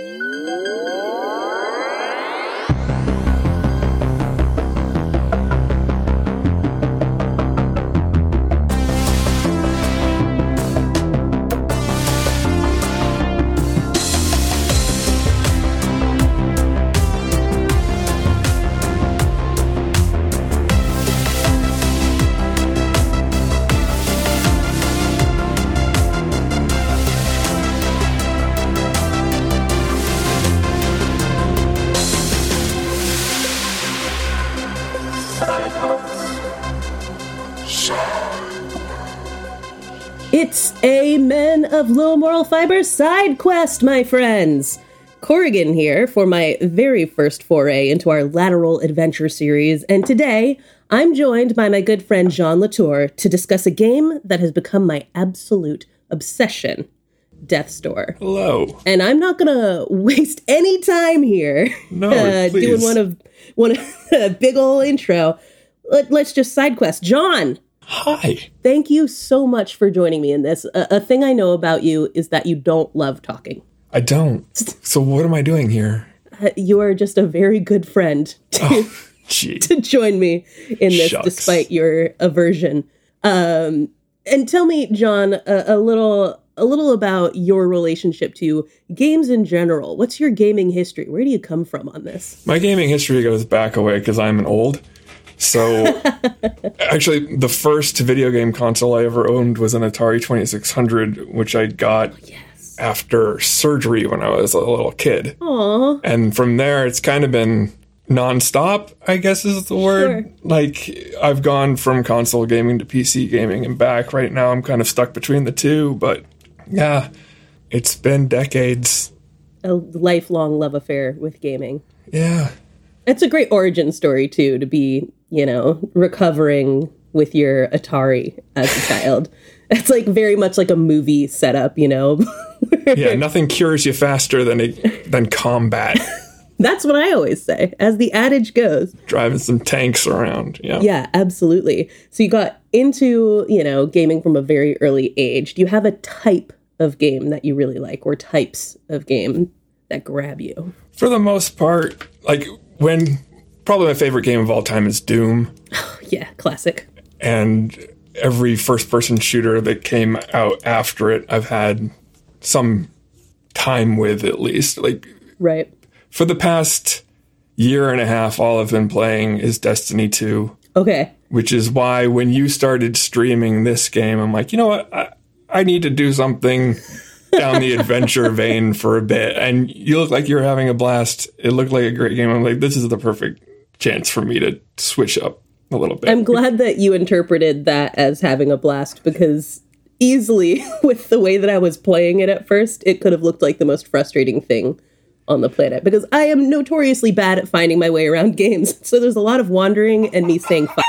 It's Fiber side quest, my friends. Corrigan here for my very first foray into our lateral adventure series, and today I'm joined by my good friend Jean Latour to discuss a game that has become my absolute obsession Death's Door. Hello. And I'm not gonna waste any time here No, uh, doing one of one of a big ol' intro. Let, let's just side quest. John, Hi. thank you so much for joining me in this. A, a thing I know about you is that you don't love talking. I don't. So what am I doing here? Uh, You are just a very good friend to, Gee. to join me in this, Shucks. despite your aversion. Um, and tell me, John, a, a little a little about your relationship to games in general. What's your gaming history? Where do you come from on this? My gaming history goes back away because I'm an old. So actually, the first video game console I ever owned was an Atari 2600, which I got oh, after surgery when I was a little kid. Aw, And from there, it's kind of been nonstop, I guess is the word. Sure. Like, I've gone from console gaming to PC gaming and back. Right now, I'm kind of stuck between the two, but yeah, it's been decades. a lifelong love affair with gaming. Yeah. It's a great origin story too to be, you know, recovering with your Atari as a child. It's like very much like a movie setup, you know. Yeah, nothing cures you faster than a, than combat. That's what I always say, as the adage goes. Driving some tanks around. Yeah. Yeah, absolutely. So you got into, you know, gaming from a very early age. Do you have a type of game that you really like or types of game that grab you? For the most part, like when probably my favorite game of all time is Doom, Yeah, classic. and every first person shooter that came out after it, I've had some time with at least. Like Right. for the past year and a half, all I've been playing is Destiny 2. Okay. which is why when you started streaming this game, I'm like, you know what? I, I need to do something down the adventure vein for a bit. And you look like you're having a blast. It looked like a great game. I'm like, this is the perfect chance for me to switch up a little bit. I'm glad that you interpreted that as having a blast because easily, with the way that I was playing it at first, it could have looked like the most frustrating thing on the planet because I am notoriously bad at finding my way around games. So there's a lot of wandering and me saying fuck.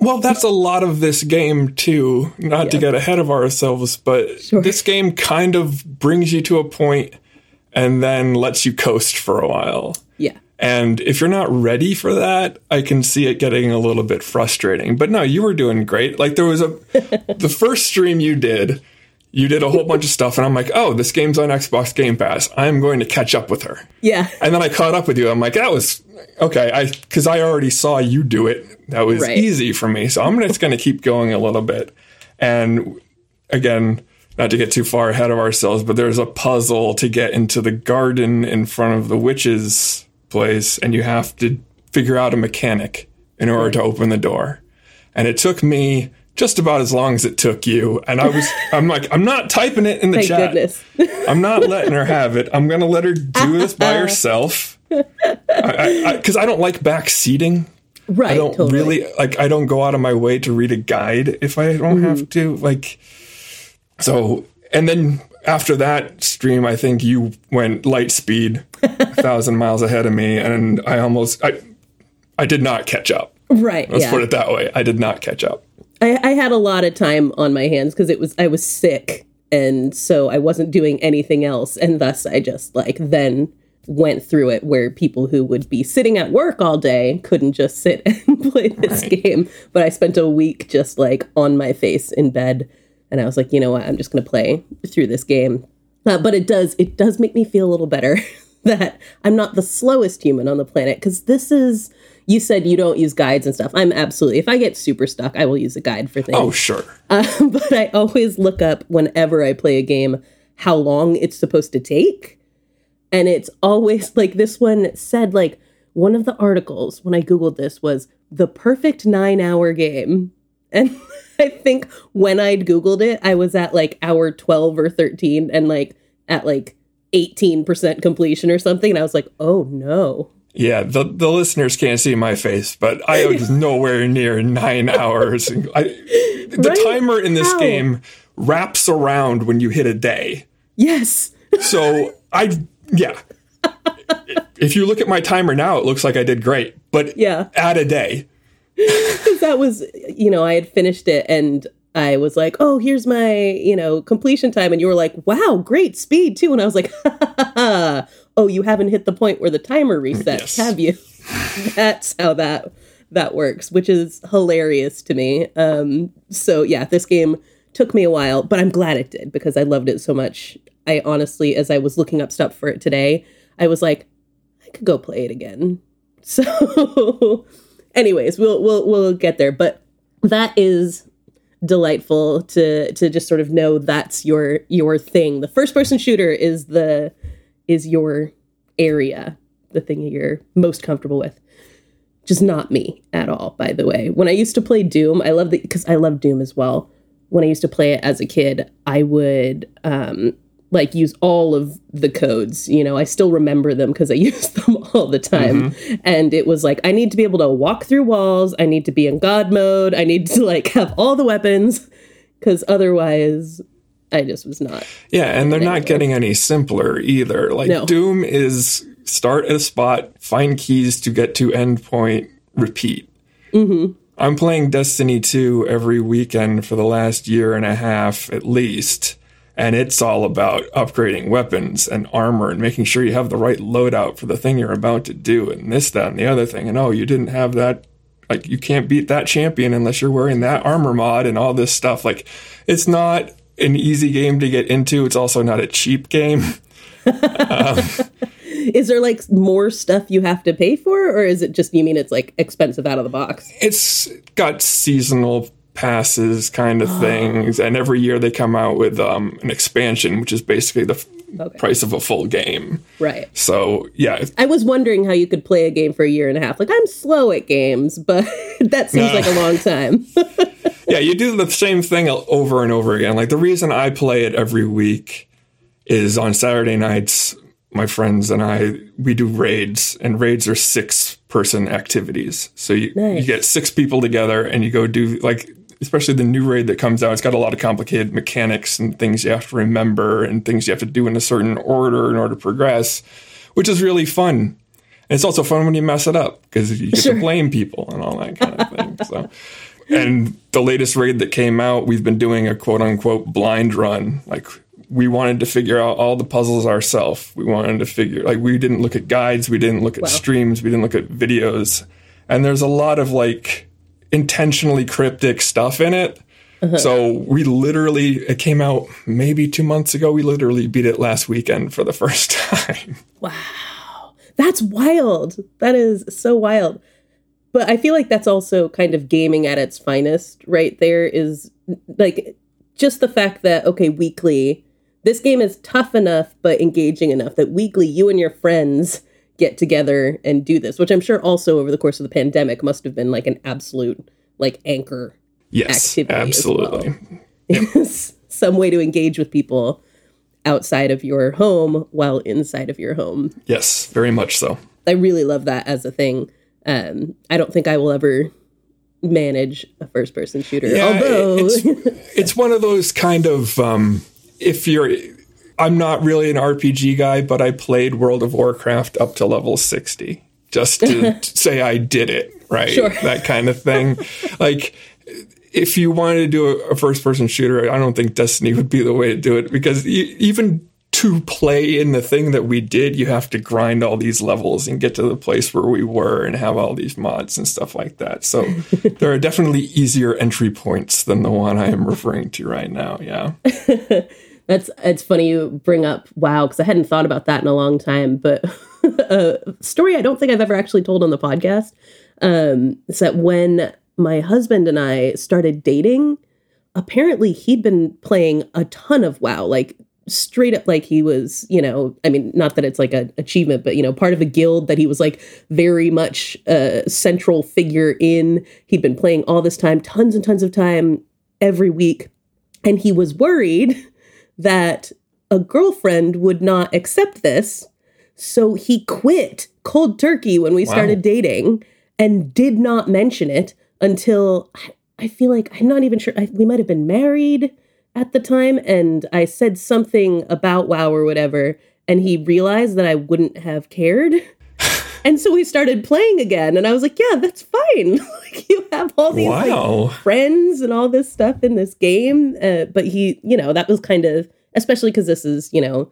Well, that's a lot of this game too. Not to get ahead of ourselves, but this game kind of brings you to a point and then lets you coast for a while. Yeah. And if you're not ready for that, I can see it getting a little bit frustrating. But no, you were doing great. Like there was a the first stream you did, you did a whole bunch of stuff and I'm like, "Oh, this game's on Xbox Game Pass. I'm going to catch up with her." Yeah. And then I caught up with you. I'm like, "That was okay." I cuz I already saw you do it. That was Right. easy for me. So I'm just going to keep going a little bit. And again, not to get too far ahead of ourselves, but there's a puzzle to get into the garden in front of the witch's place, and you have to figure out a mechanic in order to open the door. And it took me just about as long as it took you. And I was, I'm like, I'm not typing it in the Thank chat. goodness. I'm not letting her have it. I'm gonna let her do this by herself. Because I, I, I don't like back seating. right. I don't totally. really like. I don't go out of my way to read a guide if I don't Mm-hmm. have to. Like, so and then after that stream, I think you went light speed, a thousand miles ahead of me, and I almost I I did not catch up. Right. Let's yeah. put it that way. I did not catch up. I, I had a lot of time on my hands because it was I was sick and so I wasn't doing anything else and thus I just like then went through it where people who would be sitting at work all day couldn't just sit and play this Right. game. But I spent a week just like on my face in bed and I was like you know what? I'm just going to play through this game. Uh, but it does it does make me feel a little better that I'm not the slowest human on the planet because this is you said you don't use guides and stuff. I'm absolutely if I get super stuck, I will use a guide for things. Oh, sure. Uh, but I always look up whenever I play a game how long it's supposed to take. And it's always like this one said like one of the articles when I googled this was the perfect 9-hour game. And I think when I'd googled it, I was at like hour 12 or 13 and like at like 18% completion or something and I was like, "Oh no." Yeah, the the listeners can't see my face, but I was nowhere near nine hours. I, the Right? timer in this How? game wraps around when you hit a day. Yes. So I, yeah. If you look at my timer now, it looks like I did great, but Yeah. add a day. Because that was, you know, I had finished it and I was like, oh, here's my, you know, completion time. And you were like, wow, great speed too. And I was like, ha, ha, ha, oh, you haven't hit the point where the timer resets, Yes. have you? That's how that that works, which is hilarious to me. Um, so yeah, this game took me a while, but I'm glad it did because I loved it so much. I honestly, as I was looking up stuff for it today, I was like, I could go play it again. So anyways, we'll we'll we'll get there. But that is delightful to to just sort of know that's your your thing. The first person shooter is the is your area, the thing you're most comfortable with. Just not me at all, by the way. When I used to play Doom, I love the because I love Doom as well. When I used to play it as a kid, I would um like use all of the codes. You know, I still remember them because I use them all the time. And it was like I need to be able to walk through walls. I need to be in God mode. I need to like have all the weapons because otherwise, I just was not. Yeah, and they're not getting any simpler either. Like No. Doom is start at a spot, find keys to get to endpoint, repeat. Mm-hmm. I'm playing Destiny 2 every weekend for the last year and a half at least. And it's all about upgrading weapons and armor and making sure you have the right loadout for the thing you're about to do and this, that, and the other thing. And oh, you didn't have that. Like, you can't beat that champion unless you're wearing that armor mod and all this stuff. Like, it's not an easy game to get into. It's also not a cheap game. Um, is there like more stuff you have to pay for, or is it just you mean it's like expensive out of the box? It's got seasonal passes kind of things, and every year they come out with um, an expansion, which is basically the f- Okay. price of a full game. Right. So yeah, I was wondering how you could play a game for a year and a half. Like I'm slow at games, but that seems like a long time. yeah, you do the same thing over and over again. Like the reason I play it every week is on Saturday nights. My friends and I we do raids, and raids are six person activities. So you Nice. you get six people together, and you go do like especially the new raid that comes out. It's got a lot of complicated mechanics and things you have to remember, and things you have to do in a certain order in order to progress, which is really fun. And it's also fun when you mess it up because you get Sure. to blame people and all that kind of thing. So, and the latest raid that came out, we've been doing a quote unquote blind run. Like we wanted to figure out all the puzzles ourselves. We wanted to figure like we didn't look at guides, we didn't look at Wow. streams, we didn't look at videos. And there's a lot of like intentionally cryptic stuff in it. Uh-huh. So we literally it came out maybe 2 months ago. We literally beat it last weekend for the first time. Wow. That's wild. That is so wild. But I feel like that's also kind of gaming at its finest, right? There is like just the fact that, okay, weekly, this game is tough enough but engaging enough that weekly you and your friends get together and do this, which I'm sure also over the course of the pandemic must have been like an absolute like anchor Yes, Activity absolutely. some way to engage with people outside of your home while inside of your home. Yes, very much so. I really love that as a thing. Um, I don't think I will ever manage a first person shooter. Yeah, Although, it's, it's one of those kind of um, if you're I'm not really an RPG guy, but I played World of Warcraft up to level 60 just to say I did it, right? Sure. That kind of thing. like if you wanted to do a, first person shooter, I don't think Destiny would be the way to do it because even to play in the thing that we did, you have to grind all these levels and get to the place where we were and have all these mods and stuff like that. So there are definitely easier entry points than the one I am referring to right now. Yeah. That's it's funny you bring up WoW because I hadn't thought about that in a long time. But a story I don't think I've ever actually told on the podcast um, is that when my husband and I started dating, apparently he'd been playing a ton of WoW, like straight up like he was, you know, I mean, not that it's like an achievement, but you know, part of a guild that he was like very much a central figure in. He'd been playing all this time, tons and tons of time every week. And he was worried that a girlfriend would not accept this. So he quit cold turkey when we Wow. started dating and did not mention it until I- I feel like I'm not even sure. I, we might have been married at the time. And I said something about WoW or whatever. And he realized that I wouldn't have cared. And so we started playing again, and I was like, "Yeah, that's fine. like you have all these like, friends and all this stuff in this game." Uh, but he, you know, that was kind of, especially because this is, you know,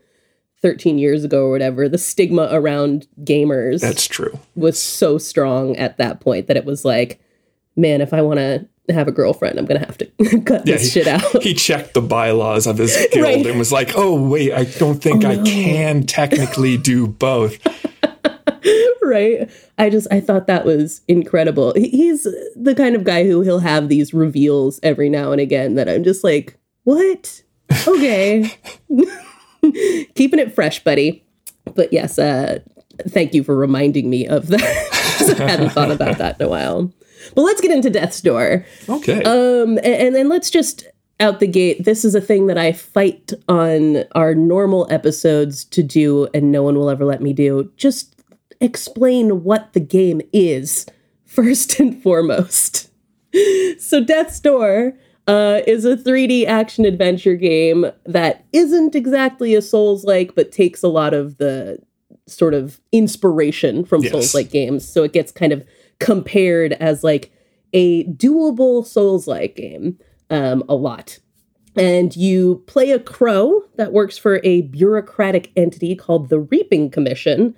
13 years ago or whatever. The stigma around gamers That's true. was so strong at that point that it was like, man, if I want to have a girlfriend, I'm gonna have to cut Yeah, this he, shit out. he checked the bylaws of his guild Right. and was like, "Oh wait, I don't think Oh, I can technically do both." right i just i thought that was incredible he's the kind of guy who he'll have these reveals every now and again that i'm just like what okay keeping it fresh buddy but yes uh thank you for reminding me of that. i hadn't thought about that in a while but let's get into death's door Okay. um, and then let's just out the gate. This is a thing that I fight on our normal episodes to do, and no one will ever let me do. Just explain what the game is first and foremost. so, Death's Door uh, is a 3D action adventure game that isn't exactly a Souls like, but takes a lot of the sort of inspiration from Yes. Souls like games. So it gets kind of compared as like a doable Souls like game um, a lot. And you play a crow that works for a bureaucratic entity called the Reaping Commission,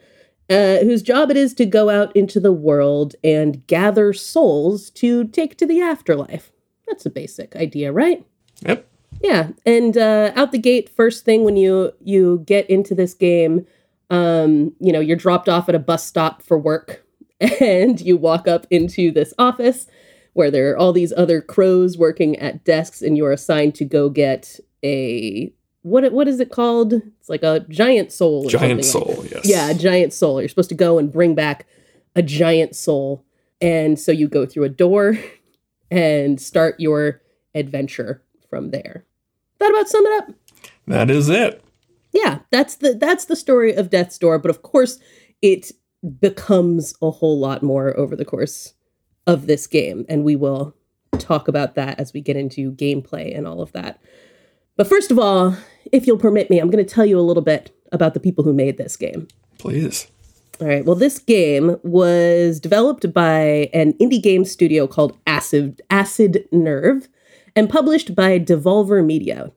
uh, whose job it is to go out into the world and gather souls to take to the afterlife. That's a basic idea, right? yep. Yeah, and uh, out the gate, first thing when you you get into this game, um, you know, you're dropped off at a bus stop for work, and you walk up into this office where there are all these other crows working at desks, and you're assigned to go get a what what is it called? It's like a giant soul. Or Giant something like soul. Yes. yeah, a giant soul. You're supposed to go and bring back a giant soul. And so you go through a door and start your adventure from there. That about sum it up? That is it. Yeah, that's the that's the story of Death's Door, but of course it becomes a whole lot more over the course of this game and we will talk about that as we get into gameplay and all of that. But first of all, if you'll permit me, I'm going to tell you a little bit about the people who made this game. Please. All right. Well, this game was developed by an indie game studio called Acid Acid Nerve and published by Devolver Media.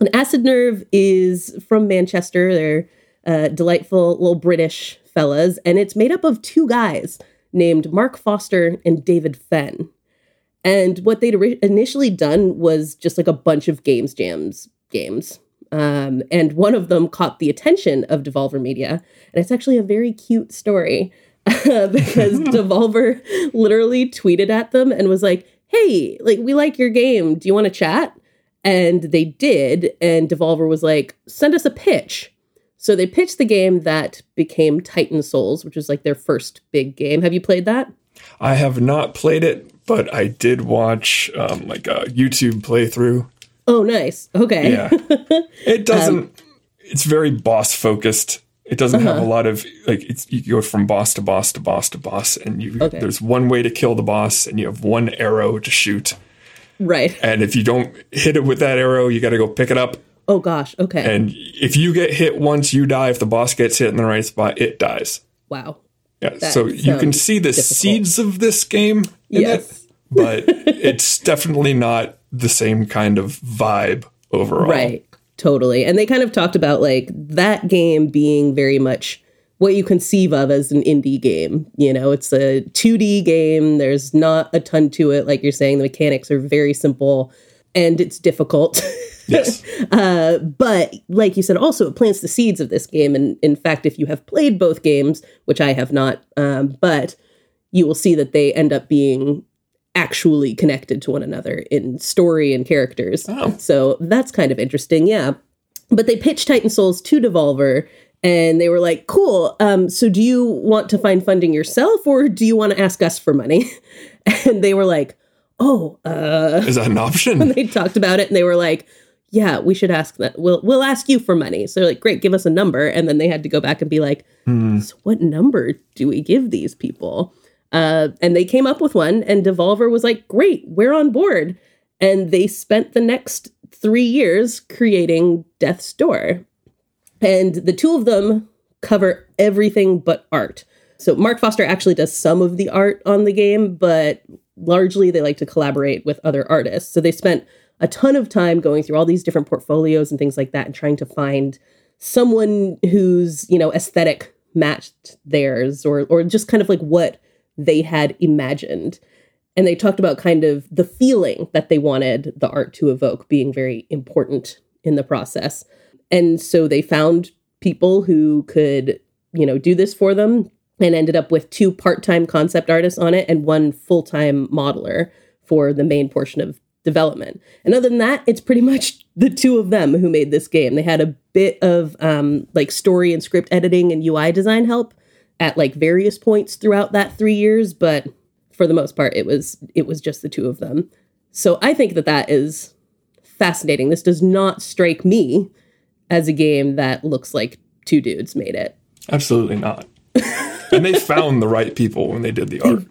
And Acid Nerve is from Manchester. They're uh, delightful little British fellas, and it's made up of two guys named Mark Foster and David Fenn. And what they'd ori- initially done was just like a bunch of games jams games. Um, and one of them caught the attention of Devolver Media. And it's actually a very cute story because Devolver literally tweeted at them and was like, hey, like, we like your game. Do you want to chat? And they did. And Devolver was like, send us a pitch. So they pitched the game that became Titan Souls, which was like their first big game. Have you played that? I have not played it, but I did watch um, like a YouTube playthrough. Oh, nice. Okay. Yeah. It doesn't. Um, it's very boss focused. It doesn't have a uh-huh. lot of like. It's you go from boss to boss to boss to boss, and you Okay. there's one way to kill the boss, and you have one arrow to shoot. right. And if you don't hit it with that arrow, you got to go pick it up. Oh, gosh. Okay. And if you get hit once, you die. If the boss gets hit in the right spot, it dies. wow. Yeah. That so you can see the difficult. seeds of this game in Yes. it, but it's definitely not the same kind of vibe overall. Right. Totally. And they kind of talked about like that game being very much what you conceive of as an indie game. You know, it's a 2D game. There's not a ton to it. Like you're saying, the mechanics are very simple and it's difficult. Yes. uh, but like you said, also it plants the seeds of this game. And in fact, if you have played both games, which I have not, um, but you will see that they end up being actually connected to one another in story and characters. Oh. So that's kind of interesting. Yeah. But they pitched Titan Souls to Devolver and they were like, cool. Um, so do you want to find funding yourself or do you want to ask us for money? And they were like, oh, uh, Is that an option? And they talked about it and they were like, yeah, we should ask that. We'll we'll ask you for money. So they're like, great, give us a number. And then they had to go back and be like, so what number do we give these people? Uh, and they came up with one, and Devolver was like, great, we're on board. And they spent the next three years creating Death's Door. And the two of them cover everything but art. So Mark Foster actually does some of the art on the game, but largely they like to collaborate with other artists. So they spent a ton of time going through all these different portfolios and things like that and trying to find someone whose, you know, aesthetic matched theirs or or just kind of like what they had imagined. And they talked about kind of the feeling that they wanted the art to evoke being very important in the process. And so they found people who could, you know, do this for them and ended up with two part-time concept artists on it and one full-time modeler for the main portion of development. And other than that, it's pretty much the two of them who made this game. They had a bit of um, like story and script editing and UI design help at like various points throughout that 3 years, but for the most part it was it was just the two of them. So I think that that is fascinating. This does not strike me as a game that looks like two dudes made it. Absolutely not. and they found the right people when they did the art.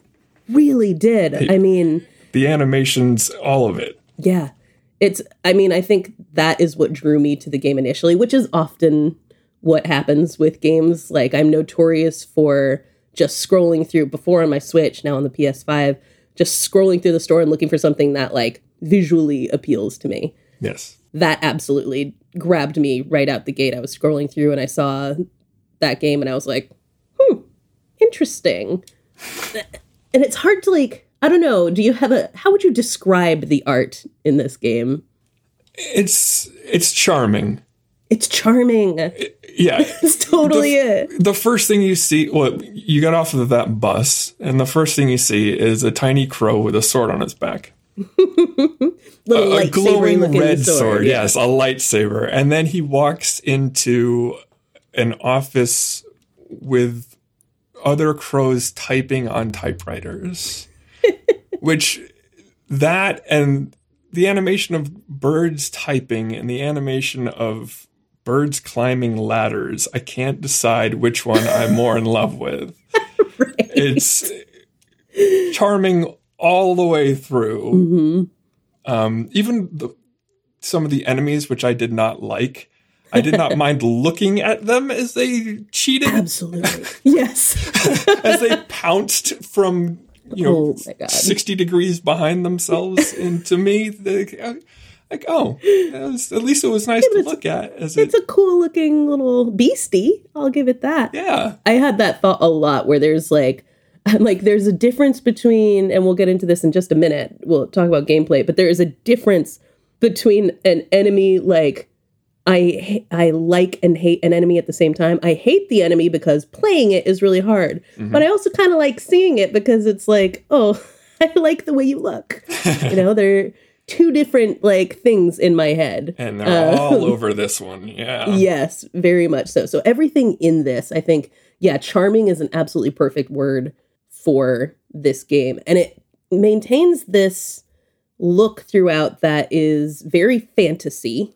Really did. I mean, The animations, all of it. yeah. It's I mean, I think that is what drew me to the game initially, which is often what happens with games. Like I'm notorious for just scrolling through before on my Switch, now on the PS5, just scrolling through the store and looking for something that like visually appeals to me. Yes. That absolutely grabbed me right out the gate. I was scrolling through and I saw that game and I was like, hmm, interesting. And it's hard to like, I don't know, do you have a how would you describe the art in this game? It's it's charming. It's charming. Yeah. It's totally it. the first thing you see, well, you get off of that bus, and the first thing you see is a tiny crow with a sword on its back. Little a glowing red sword. sword, yeah. yes, a lightsaber. And then he walks into an office with other crows typing on typewriters, which that and the animation of birds typing and the animation of birds climbing ladders, I can't decide which one I'm more in love with. It's charming all the way through. Mm-hmm. Um, even the, some of the enemies, which I did not like, I did not mind looking at them as they cheated, Absolutely. yes. as they pounced from you know Oh sixty degrees behind themselves into me. They, like, oh, was, at least it was nice to look at. It, It's a cool looking little beastie. I'll give it that. yeah, I had that thought a lot where there's like I'm like there's a difference between and we'll get into this in just a minute. We'll talk about gameplay, but there is a difference between an enemy like I I like and hate an enemy at the same time. I hate the enemy because playing it is really hard. Mm-hmm. But I also kind of like seeing it because it's like, oh, I like the way you look. you know, they're two different like things in my head. and they're all over this one. Yeah, Yes, very much so. So everything in this, I think, yeah, charming is an absolutely perfect word for this game. And it maintains this look throughout that is very fantasy,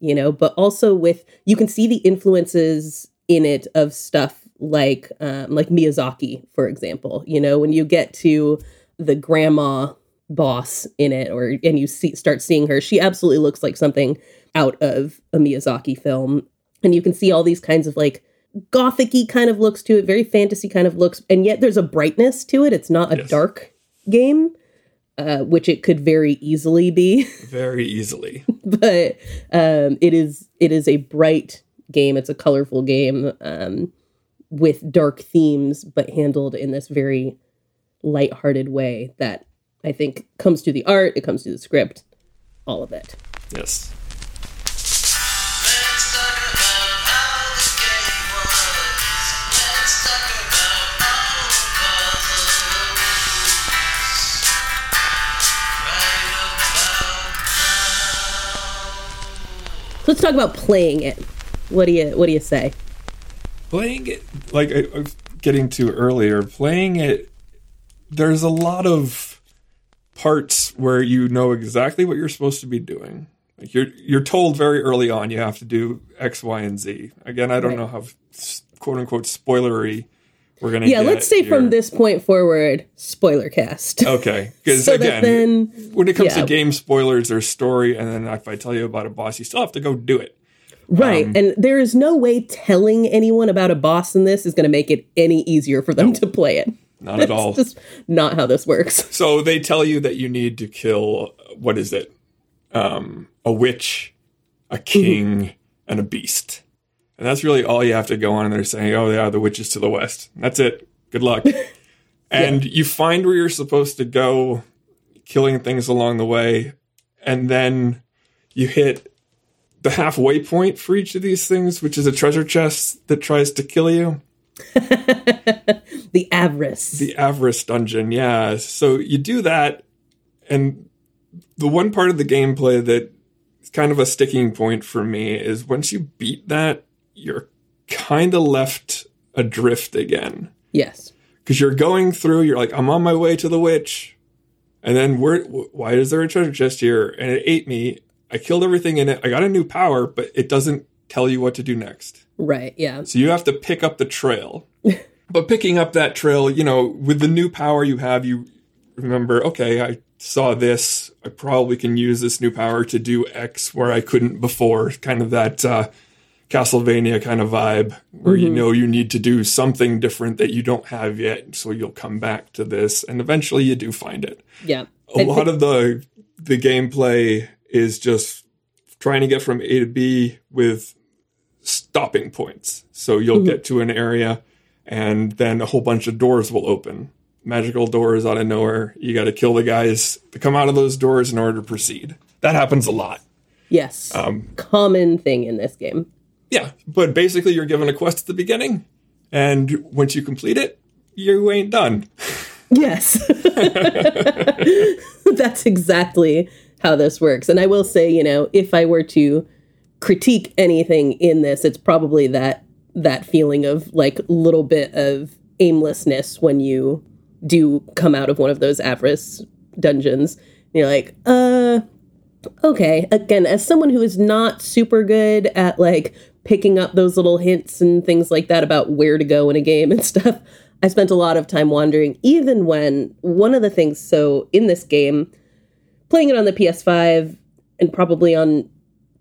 you know, but also with you can see the influences in it of stuff like um, like Miyazaki, for example. You know, when you get to the grandma boss in it or and you see start seeing her, she absolutely looks like something out of a Miyazaki film. And you can see all these kinds of like gothicy kind of looks to it, very fantasy kind of looks, and yet there's a brightness to it. It's not a Yes. dark game, uh, which it could very easily be, very easily. but um, it is it is a bright game. It's a colorful game um, with dark themes, but handled in this very lighthearted way that I think comes to the art, it comes to the script, all of it. Yes. let's talk about playing it. What do you What do you say? Playing it, like I, I was getting to earlier, playing it. There's a lot of parts where you know exactly what you're supposed to be doing. Like you're you're told very early on you have to do X, Y, and Z. Again, I don't Right. know how quote unquote spoilery we're gonna. Yeah, get let's say from this point forward, spoiler cast. Okay, because so again, then when it comes yeah. to game spoilers, or story, and then if I tell you about a boss, you still have to go do it. Right. Um, and there is no way telling anyone about a boss in this is going to make it any easier for them to play it. Not at all. It's just not how this works. So they tell you that you need to kill what is it? Um, a witch, a king, and a beast. And that's really all you have to go on. And they're saying, "Oh, yeah, the witch is to the west." That's it. Good luck. and you find where you're supposed to go, killing things along the way, and then you hit the halfway point for each of these things, which is a treasure chest that tries to kill you. The avarice. The Avarice dungeon, yeah. So you do that, and the one part of the gameplay that is kind of a sticking point for me is once you beat that, you're kind of left adrift again. yes. Because you're going through, you're like, I'm on my way to the witch. And then where, wh- why is there a treasure chest here? And it ate me. I killed everything in it. I got a new power, but it doesn't tell you what to do next. Right. Yeah. So you have to pick up the trail. but picking up that trail, you know, with the new power you have, you remember, okay, I saw this. I probably can use this new power to do X where I couldn't before. Kind of that uh, Castlevania kind of vibe where you know you need to do something different that you don't have yet. So you'll come back to this and eventually you do find it Yeah. a lot of the the gameplay is just trying to get from A to B with stopping points. So you'll get to an area and then a whole bunch of doors will open. Magical doors out of nowhere. You got to kill the guys to come out of those doors in order to proceed. That happens a lot. Yes. Um, Common thing in this game. Yeah, but basically you're given a quest at the beginning and once you complete it, you ain't done. Yes. That's exactly how this works. And I will say, you know, if I were to critique anything in this, it's probably that that feeling of like little bit of aimlessness when you do come out of one of those avarice dungeons. You're like, uh okay. Again, as someone who is not super good at like picking up those little hints and things like that about where to go in a game and stuff, I spent a lot of time wandering, even when one of the things, so in this game, playing it on the PS5 and probably on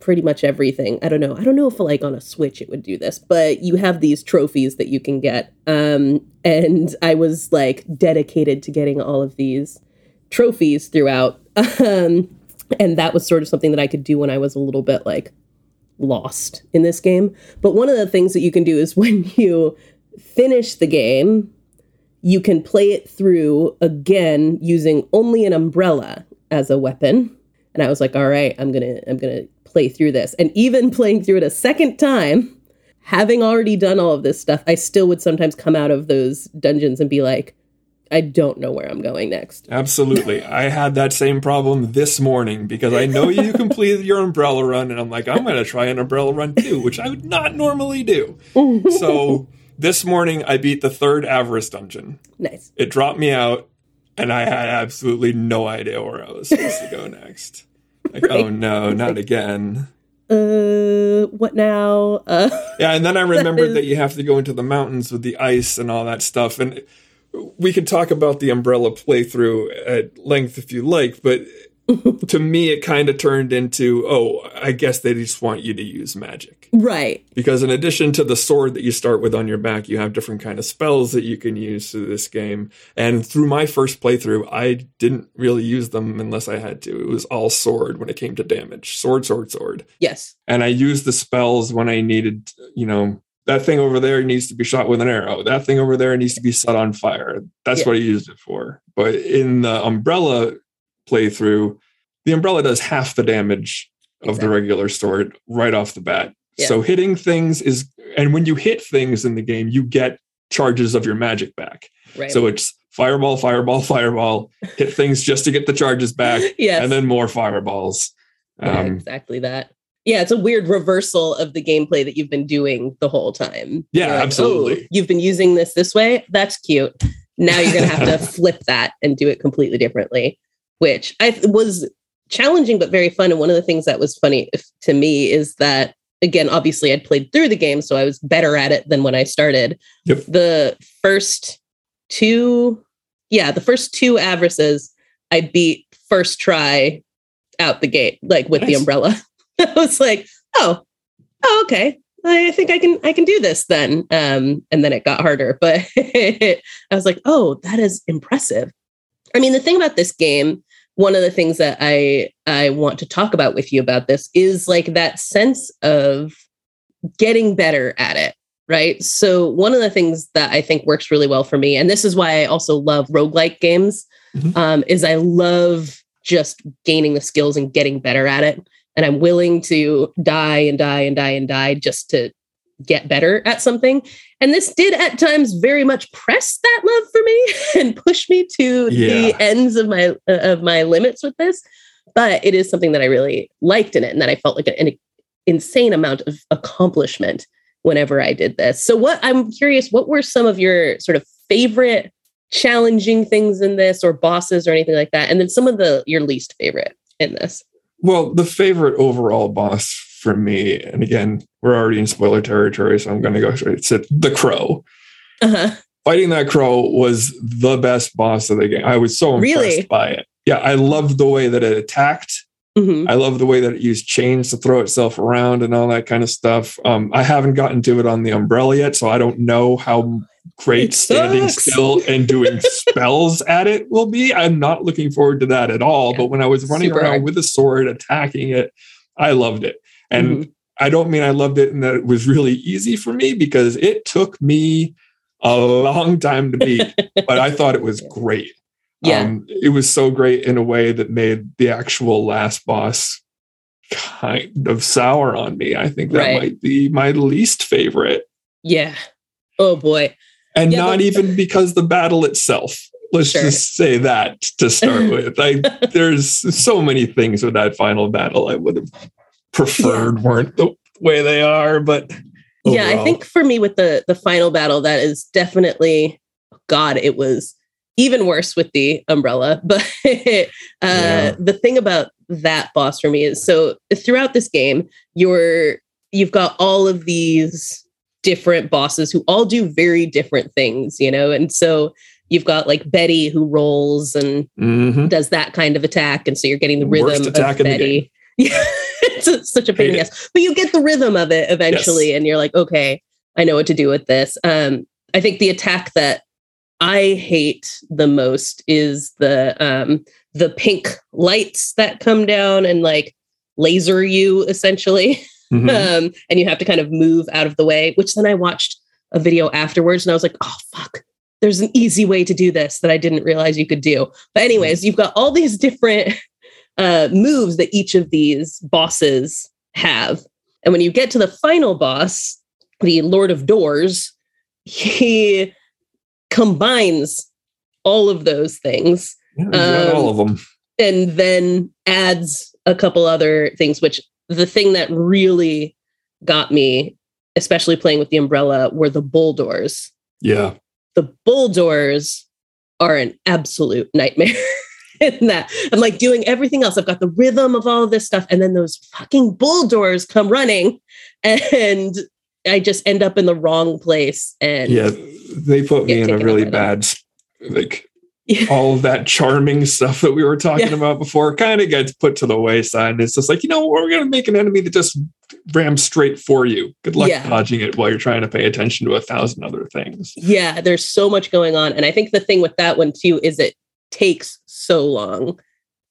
pretty much everything. I don't know. I don't know if like on a Switch it would do this, but you have these trophies that you can get. Um, and I was like dedicated to getting all of these trophies throughout. Um, and that was sort of something that I could do when I was a little bit like lost in this game. But one of the things that you can do is when you finish the game, you can play it through again using only an umbrella as a weapon. And I was like, all right, I'm to I'm to play through this. And even playing through it a second time, having already done all of this stuff, I still would sometimes come out of those dungeons and be like, I don't know where I'm going next. Absolutely. I had that same problem this morning because I know you completed your umbrella run, and I'm like, I'm to try an umbrella run too, which I would not normally do. so this morning, I beat the third Avarice dungeon. Nice. It dropped me out, and I had absolutely no idea where I was supposed to go next. Like, oh no, not again. Uh, what now? Uh, Yeah, and then I remembered that you have to go into the mountains with the ice and all that stuff. And we could talk about the umbrella playthrough at length if you like, but to me, it kind of turned into, oh, I guess they just want you to use magic. right. Because in addition to the sword that you start with on your back, you have different kind of spells that you can use through this game. And through my first playthrough, I didn't really use them unless I had to. It was all sword when it came to damage. Sword, sword, sword Yes. and I used the spells when I needed, you know, that thing over there needs to be shot with an arrow. That thing over there needs to be set on fire. That's Yeah. what I used it for. But in the umbrella playthrough, the umbrella does half the damage of the regular sword right off the bat. Yeah. So hitting things is, and when you hit things in the game, you get charges of your magic back. Right. So it's fireball, fireball, fireball, hit things just to get the charges back, yes. and then more firebballs. Yeah, Um, exactly that. Yeah, it's a weird reversal of the gameplay that you've been doing the whole time. Yeah, like, absolutely. "Oh, you've been using this this way. That's cute. Now you're going to have to flip that and do it completely differently, which I was challenging but very fun. And one of the things that was funny to me is that again, obviously I'd played through the game, so I was better at it than when I started. Yep. The first two, yeah, the first two Avarices I beat first try out the gate, like with the umbrella. I was like, oh, oh, okay. I think I can I can do this then. Um, and then it got harder, but I was like, oh, that is impressive. I mean, the thing about this game, one of the things that I I want to talk about with you about this is like that sense of getting better at it, right? So one of the things that I think works really well for me, and this is why I also love roguelike games, Mhm. um, is I love just gaining the skills and getting better at it. And I'm willing to die and die and die and die just to get better at something. And this did at times very much press that love for me and push me to Yeah. the ends of my uh, of my limits with this. But it is something that I really liked in it and that I felt like an insane amount of accomplishment whenever I did this. So what I'm curious, what were some of your sort of favorite challenging things in this or bosses or anything like that? And then some of the your least favorite in this. Well, the favorite overall boss for me, and again, we're already in spoiler territory, so I'm going to go straight. It's the crow. Uh-huh. Fighting that crow was the best boss of the game. I was so impressed Really? by it. Yeah, I loved the way that it attacked. Mhm. I love the way that it used chains to throw itself around and all that kind of stuff. Um, I haven't gotten to it on the umbrella yet, so I don't know how great standing still and doing spells at it will be. I'm not looking forward to that at all. Yeah. But when I was running around hard. with a sword attacking it, I loved it. And Mhm. I don't mean I loved it and that it was really easy for me because it took me a long time to beat, but I thought it was great. Yeah. Um, it was so great in a way that made the actual last boss kind of sour on me. I think that Right. might be my least favorite. yeah. Oh boy. And Yeah, not the- even because the battle itself. Let's Sure. just say that to start with. I there's so many things with that final battle I would have preferred weren't the way they are, but yeah i think for me with the the final battle that is definitely god it was even worse with the umbrella but uh Yeah. the thing about that boss for me is so throughout this game you're you've got all of these different bosses who all do very different things you know and so you've got like betty who rolls and Mhm. does that kind of attack and so you're getting the Worst rhythm attack of betty. yeah it's such a pain in the ass. But you get the rhythm of it eventually Yes. and you're like okay i know what to do with this. Um i think the attack that i hate the most is the um the pink lights that come down and like laser you essentially. Mhm. um and you have to kind of move out of the way which then i watched a video afterwards and i was like oh fuck. There's an easy way to do this that i didn't realize you could do. But anyways you've got all these different uh moves that each of these bosses have and when you get to the final boss the lord of doors he combines all of those things Yeah, um, all of them. and then adds a couple other things which the thing that really got me especially playing with the umbrella were the bull doors Yeah. the bull doors are an absolute nightmare in that i'm like doing everything else i've got the rhythm of all of this stuff and then those fucking bull doors come running and i just end up in the wrong place and Yeah. They put me in a really bad like all of that charming stuff that we were talking Yeah. about before kind of gets put to the wayside. And it's just like, you know, we're going to make an enemy that just rams straight for you. Good luck Yeah. dodging it while you're trying to pay attention to a thousand other things. yeah there's so much going on and i think the thing with that one too is it takes so long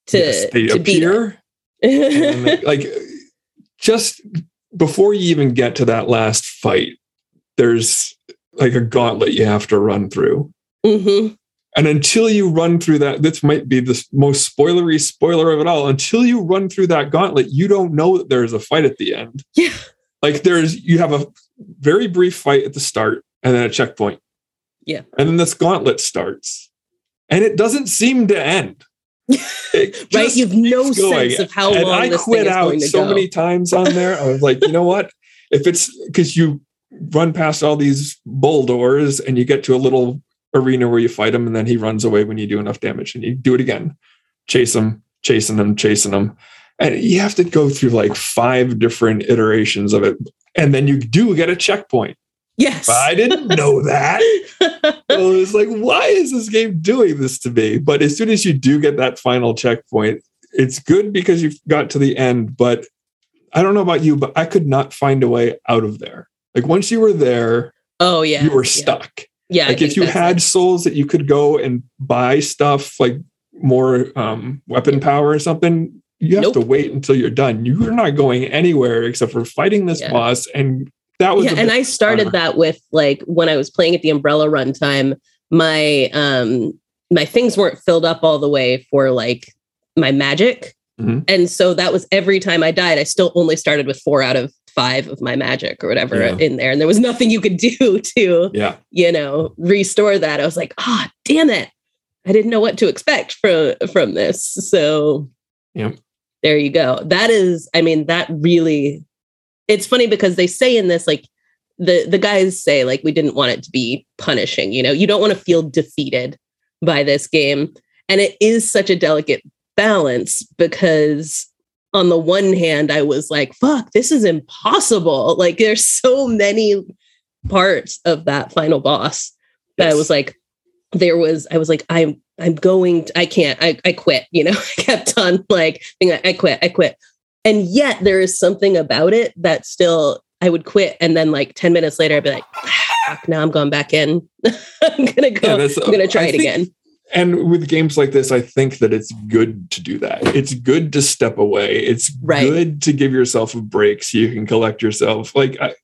to, yes, they to appear. it. and they- like just before you even get to that last fight, there's like a gauntlet you have to run through. Mhm. And until you run through that, this might be the most spoilery spoiler of it all. Until you run through that gauntlet, you don't know that there's a fight at the end. Yeah. Like there's, you have a very brief fight at the start and then a checkpoint. Yeah. And then this gauntlet starts and it doesn't seem to end. right? You've no sense of how and long I this quit thing out going so go. many times on there. I was like, you know what? If it's because you run past all these bull doors and you get to a little arena where you fight him, and then he runs away when you do enough damage, and you do it again, chase him, chasing him, chasing him, and you have to go through like five different iterations of it, and then you do get a checkpoint. Yes. But I didn't know that. I was like, why is this game doing this to me? But as soon as you do get that final checkpoint, it's good because you've got to the end. But I don't know about you, but I could not find a way out of there. Like once you were there, oh yeah. you were stuck. Yeah. I like if you had it. souls that you could go and buy stuff like more um, weapon power or something, you have Nope. to wait until you're done. You're not going anywhere except for fighting this Yeah. boss. And that was yeah, and bit I started bummer. that with like when I was playing at the Umbrella runtime, my um my things weren't filled up all the way for like my magic. Mhm. And so that was every time I died, I still only started with four out of five of my magic or whatever Yeah. in there. And there was nothing you could do to, yeah. you know, restore that. I was like, ah, damn it. I didn't know what to expect from from this. So yeah. there you go. That is, I mean, that really it's funny because they say in this, like the the guys say, like, we didn't want it to be punishing, you know, you don't want to feel defeated by this game. And it is such a delicate balance because on the one hand, I was like, fuck, this is impossible. Like there's so many parts of that final boss that I was like, there was, I was like, I'm, I'm going, to, I can't, I, I quit, you know, I kept on like, being like, I quit, I quit. And yet there is something about it that still, I would quit. And then like 10 minutes later, I'd be like, ah, fuck, now I'm going back in. I'm going to go, Yeah, I'm going to try I it think- again. and with games like this, I think that it's good to do that. It's good to step away. It's Right. good to give yourself a break so you can collect yourself. Like I,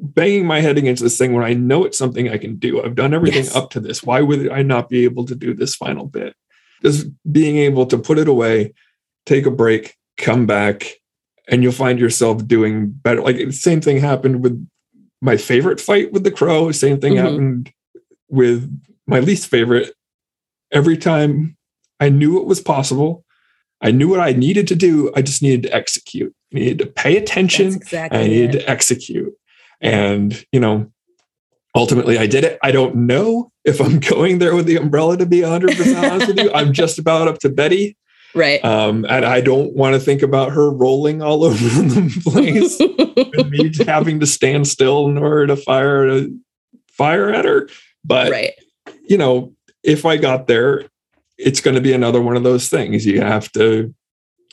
banging my head against this thing when I know it's something I can do. I've done everything Yes. up to this. Why would I not be able to do this final bit? Just being able to put it away, take a break, come back, and you'll find yourself doing better. Like the same thing happened with my favorite fight with the crow. Same thing Mhm. happened with my least favorite every time I knew it was possible, I knew what I needed to do. I just needed to execute. I needed to pay attention. exactly I needed it. to execute. And, you know, ultimately I did it. I don't know if I'm going there with the umbrella to be 100% honest with you. I'm just about up to Betty. Right. Um, and I don't want to think about her rolling all over the place and me having to stand still in order to fire a fire at her. But right. you know, if I got there, it's going to be another one of those things. You have to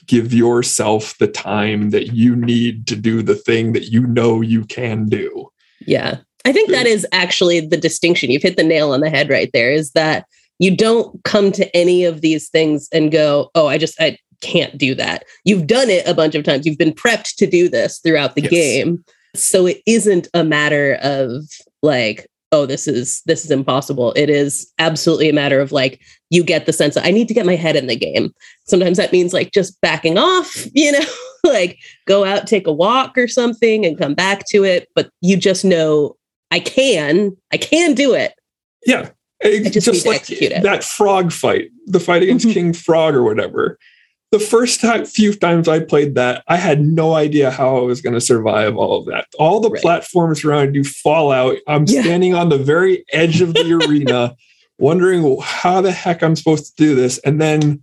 give yourself the time that you need to do the thing that you know you can do. Yeah. I think that is actually the distinction. You've hit the nail on the head right there is that you don't come to any of these things and go, oh, I just, I can't do that. You've done it a bunch of times. You've been prepped to do this throughout the Yes. game. So it isn't a matter of like, oh, this is, this is impossible. It is absolutely a matter of like, you get the sense that I need to get my head in the game. Sometimes that means like just backing off, you know, like go out, take a walk or something and come back to it. But you just know I can, I can do it. Yeah. It- just execute it. that frog fight, the fight against Mhm. King Frog or whatever. The first time, few times I played that, I had no idea how I was going to survive all of that. All the Right. platforms around you fall out. I'm Yeah. standing on the very edge of the arena, wondering how the heck I'm supposed to do this. And then,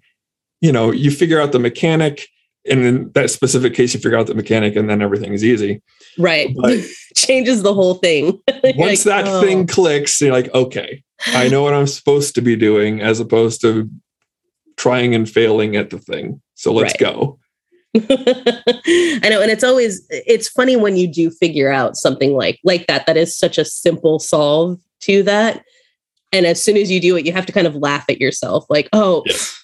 you know, you figure out the mechanic. And in that specific case, you figure out the mechanic, and then everything is easy. Right. But Changes the whole thing. Once like, that "Oh." thing clicks, you're like, okay, I know what I'm supposed to be doing as opposed to trying and failing at the thing. So let's Right. go. I know, and it's always it's funny when you do figure out something like like that. That is such a simple solve to that, and as soon as you do it, you have to kind of laugh at yourself, like, "Oh, Yes.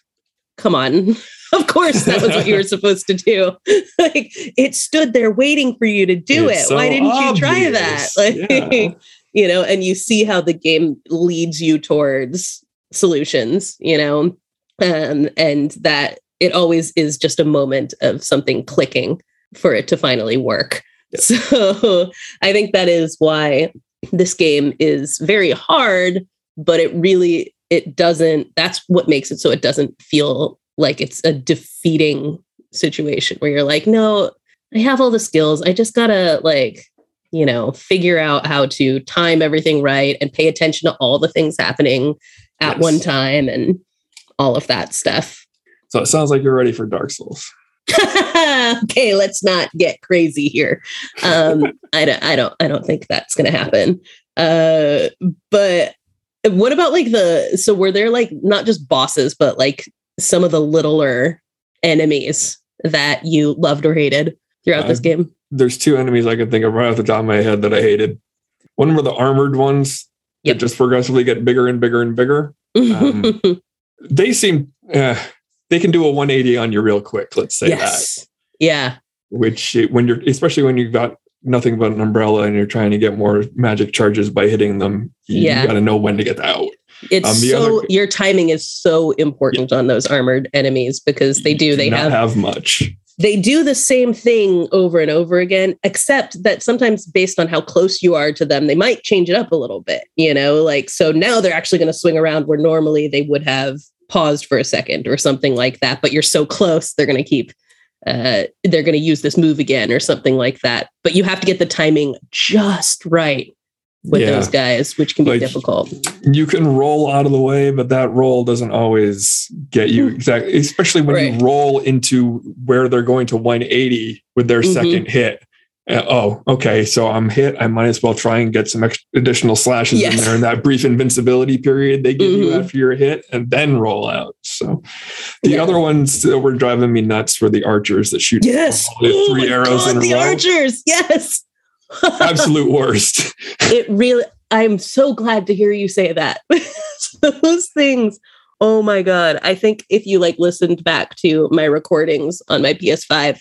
come on! of course, that was what you were supposed to do. like, it stood there waiting for you to do It's it. Why didn't you try that? Like, Yeah. you know, and you see how the game leads you towards solutions. You know, um, and that it always is just a moment of something clicking for it to finally work. So I think that is why this game is very hard, but it really it doesn't that's what makes it so it doesn't feel like it's a defeating situation where you're like, no, I have all the skills. I just gotta like, you know, figure out how to time everything right and pay attention to all the things happening at Yes. one time and all of that stuff. So it sounds like you're ready for Dark Souls. okay, let's not get crazy here. Um, I don't, I don't, I don't think that's to happen. Uh, but what about like the? So were there like not just bosses, but like some of the littler enemies that you loved or hated throughout this game? There's two enemies I can think of right off the top of my head that I hated. One were the armored ones Yep. that just progressively get bigger and bigger and bigger. um, They seem uh, they can do a 180 on you real quick. Let's say that. yeah, Which when you're especially when you've got nothing but an umbrella and you're trying to get more magic charges by hitting them, you, Yeah. got to know when to get out. It's Um, so other- your timing is so important on those armored enemies because they do You they not have have much. they do the same thing over and over again, except that sometimes based on how close you are to them, they might change it up a little bit, you know, like so now they're actually going to swing around where normally they would have paused for a second or something like that, but you're so close, they're going to keep uh they're going to use this move again or something like that. But you have to get the timing just right with Yeah. those guys, which can be Like- difficult. you can roll out of the way, but that roll doesn't always get you exactly, especially when Right. you roll into where they're going to 180 with their Mhm. second hit. Uh, oh, okay. So I'm hit. I might as well try and get some extra additional slashes in there in that brief invincibility period they give you Mhm. after your hit and then roll out. So the Yeah. other ones that were driving me nuts were the archers that shoot Yes. the Oh three arrows God, in a the row. archers. Yes. Absolute worst. it really i'm so glad to hear you say that those things oh my god i think if you like listened back to my recordings on my ps5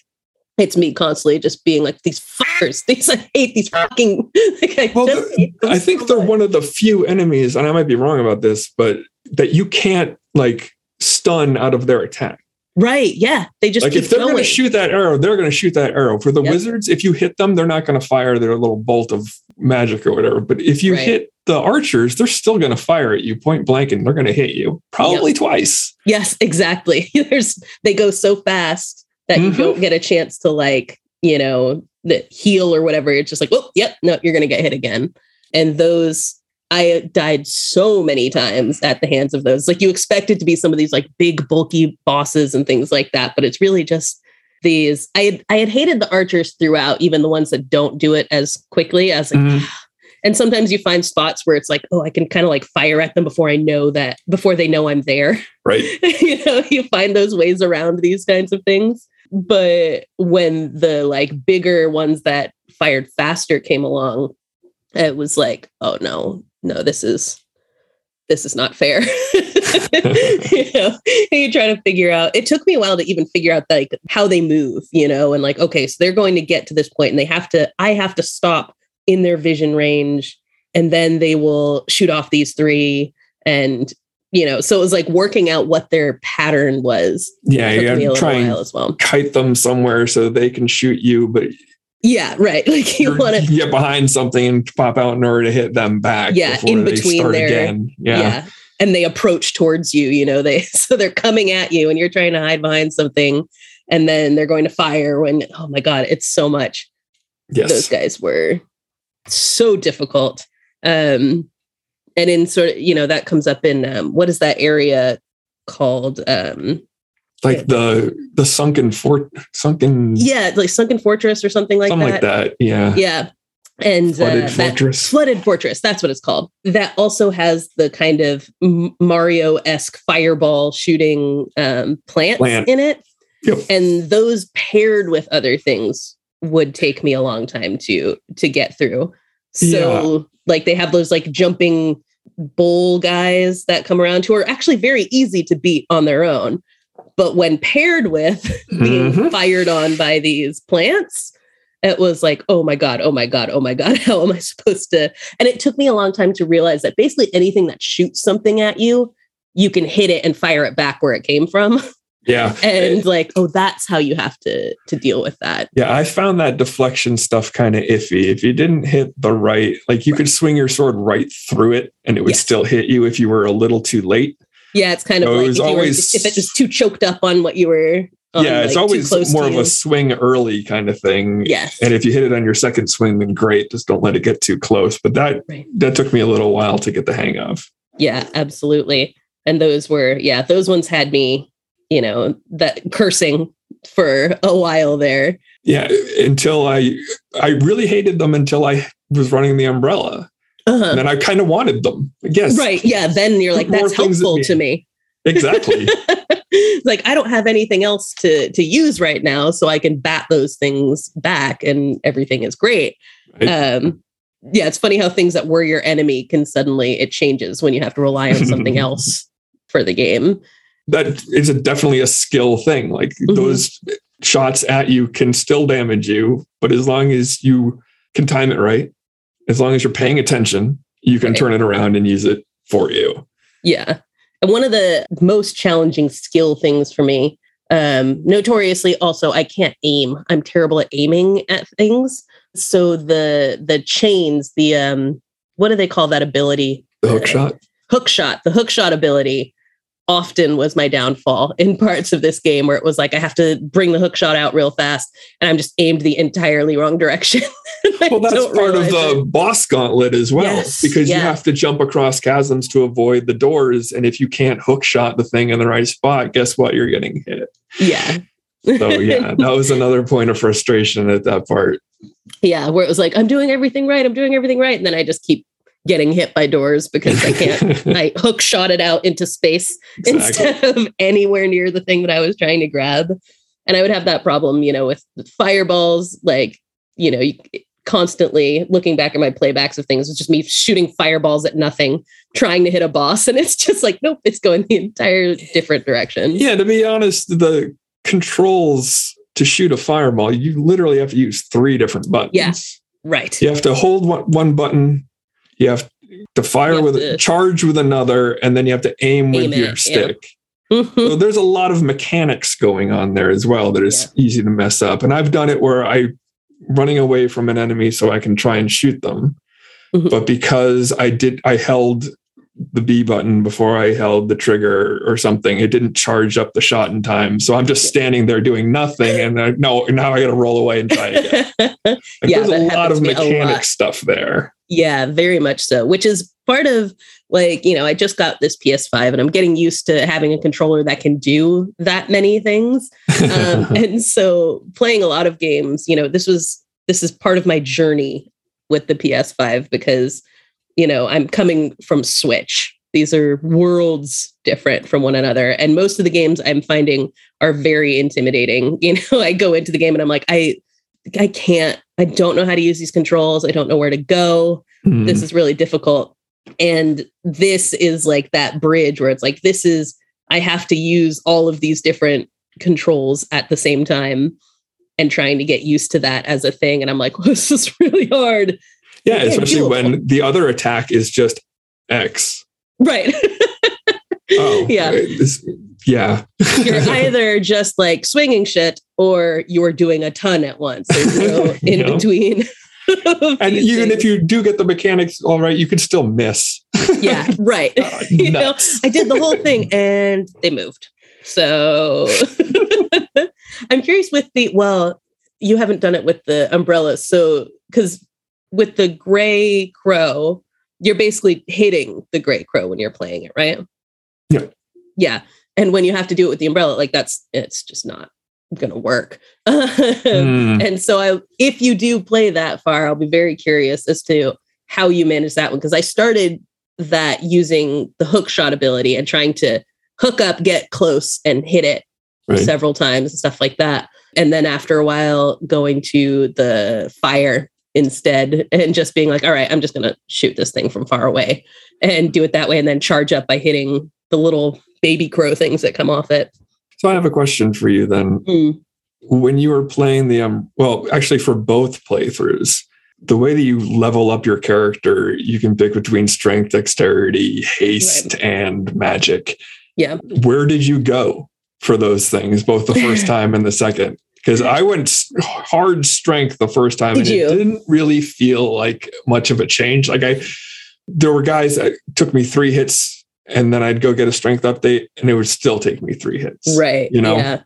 it's me constantly just being like these fuckers these i hate these fucking like, I, Well, just the- hate them I think so they're much. one of the few enemies, and I might be wrong about this, but that you can't like stun out of their attack. Right yeah they just Like if they're going going to shoot that arrow, they're going to shoot that arrow. For the Yep. wizards, if you hit them, they're not going to fire their little bolt of magic or whatever. But if you Right. hit the archers, they're still going to fire at you point blank, and they're going to hit you probably twice. yes exactly there's they go so fast that you Mhm. don't get a chance to like you know the heal or whatever it's just like oh yep no you're gonna get hit again and those i died so many times at the hands of those like you expect it to be some of these like big bulky bosses and things like that but it's really just these i had, i had hated the archers throughout even the ones that don't do it as quickly as like Mhm. and sometimes you find spots where it's like oh i can kind of like fire at them before i know that before they know i'm there Right. you know you find those ways around these kinds of things but when the like bigger ones that fired faster came along it was like oh no no this is this is not fair. You know you try to figure out it took me a while to even figure out like how they move you know and like okay so they're going to get to this point and they have to i have to stop in their vision range and then they will shoot off these three and you know so it was like working out what their pattern was. Yeah, you me to try and as well. kite them somewhere so they can shoot you, but yeah right like you want to get behind something and pop out in order to hit them back. Yeah, before in they between start their- again. yeah. yeah. and they approach towards you you know they so they're coming at you and you're trying to hide behind something and then they're going to fire when oh my god it's so much Yes. those guys were so difficult um and in sort of you know that comes up in um what is that area called um like the the sunken fort sunken yeah like sunken fortress or something like something that like that. Yeah. yeah and Flooded uh, fortress. flooded fortress that's what it's called that also has the kind of mario-esque fireball shooting um plants Plant. in it Yep. and those paired with other things would take me a long time to to get through so like they have those like jumping bull guys that come around who are actually very easy to beat on their own but when paired with being Mhm. fired on by these plants it was like oh my god oh my god oh my god how am i supposed to and it took me a long time to realize that basically anything that shoots something at you you can hit it and fire it back where it came from Yeah. and like oh that's how you have to to deal with that Yeah, I found that deflection stuff kind of iffy. If you didn't hit the right, like you could swing your sword right through it and it would Yes. still hit you if you were a little too late. Yeah, it's kind of So it like if, you were- always- if it was too choked up on what you were. on, yeah, it's like, always more of a swing early kind of thing. Yes. And if you hit it on your second swing, then great. Just don't let it get too close. But that Right. that took me a little while to get the hang of. Yeah, absolutely. And those were, yeah, those ones had me, you know, that cursing for a while there. Yeah, until I I really hated them until I was running the umbrella. Uh-huh. And then I kind of wanted them. Yes. Right. Yeah. Then you're like, that's helpful me. to me. Exactly. like I don't have anything else to to use right now, so I can bat those things back, and everything is great. Right. Um, yeah, it's funny how things that were your enemy can suddenly it changes when you have to rely on something else for the game. that is a, definitely a skill thing. Like Mhm. those shots at you can still damage you, but as long as you can time it right, as long as you're paying attention, you can Right. turn it around and use it for you. Yeah. And one of the most challenging skill things for me, um, notoriously also I can't aim. I'm terrible at aiming at things. So the the chains, the um what do they call that ability? The hook shot. Hook shot, the hook shot ability often was my downfall in parts of this game where it was like I have to bring the hook shot out real fast and I'm just aimed the entirely wrong direction. Well, that's part of the it. boss gauntlet as well, Yes, because yeah. you have to jump across chasms to avoid the doors. And if you can't hook shot the thing in the right spot, guess what? You're getting hit. Yeah. So, yeah, that was another point of frustration at that part. Yeah, where it was like, I'm doing everything right, I'm doing everything right. And then I just keep getting hit by doors because I can't, I hook shot it out into space Exactly. instead of anywhere near the thing that I was trying to grab. And I would have that problem, you know, with fireballs, like, you know, constantly looking back at my playbacks of things, it's just me shooting fireballs at nothing, trying to hit a boss. And it's just like, nope, it's going the entire different direction. Yeah, to be honest, the controls to shoot a fireball, you literally have to use three different buttons. Yeah. Right. You have to hold one, one button, you have to fire have with to- charge with another, and then you have to aim with Aim it, your yeah. stick. Mhm. So there's a lot of mechanics going on there as well that is easy to mess up. And I've done it where I running away from an enemy so I can try and shoot them. Mhm. But because I did I held the B button before I held the trigger or something, it didn't charge up the shot in time. So I'm just standing there doing nothing and I, no now I got to roll away and try again. Like, Yeah, there's a lot of mechanic lot. stuff there. Yeah, very much so, which is part of like, you know, I just got this PS5 and I'm getting used to having a controller that can do that many things. Um, and so playing a lot of games, you know, this was this is part of my journey with the PS5 because, you know, I'm coming from Switch. These are worlds different from one another. And most of the games I'm finding are very intimidating. You know, I go into the game and I'm like, I I can't, I don't know how to use these controls. I don't know where to go. Hmm. this is really difficult. And this is like that bridge where it's like this is i have to use all of these different controls at the same time and trying to get used to that as a thing. And i'm like this is really hard. Yeah, yeah, especially when the other attack is just X. right. Oh, yeah. this- yeah. you're either just like swinging shit or you're doing a ton at once there's no in between and even if you do get the mechanics all right, you can still miss. yeah right Uh, you know. I did the whole thing and they moved. So I'm curious with the well, you haven't done it with the umbrella. So because with the gray crow, you're basically hitting the gray crow when you're playing it, right? Yeah. Yeah. And when you have to do it with the umbrella, like that's it's just not gonna work. Hmm. And so I if you do play that far, I'll be very curious as to how you manage that one. Because I started that using the hook shot ability and trying to hook up, get close, and hit it Right. several times and stuff like that. And then after a while, going to the fire instead and just being like, all right, I'm just gonna shoot this thing from far away and do it that way, and then charge up by hitting the little baby crow things that come off it. So I have a question for you then. Mm. When you were playing the um well, actually for both playthroughs, the way that you level up your character, you can pick between strength, dexterity, haste, and magic. Yeah. Where did you go for those things, both the first time and the second? Because I went hard strength the first time, Did and you? it didn't really feel like much of a change. Like I, there were guys that took me three hits and then I'd go get a strength update, and it would still take me three hits. Right. You know. Yeah.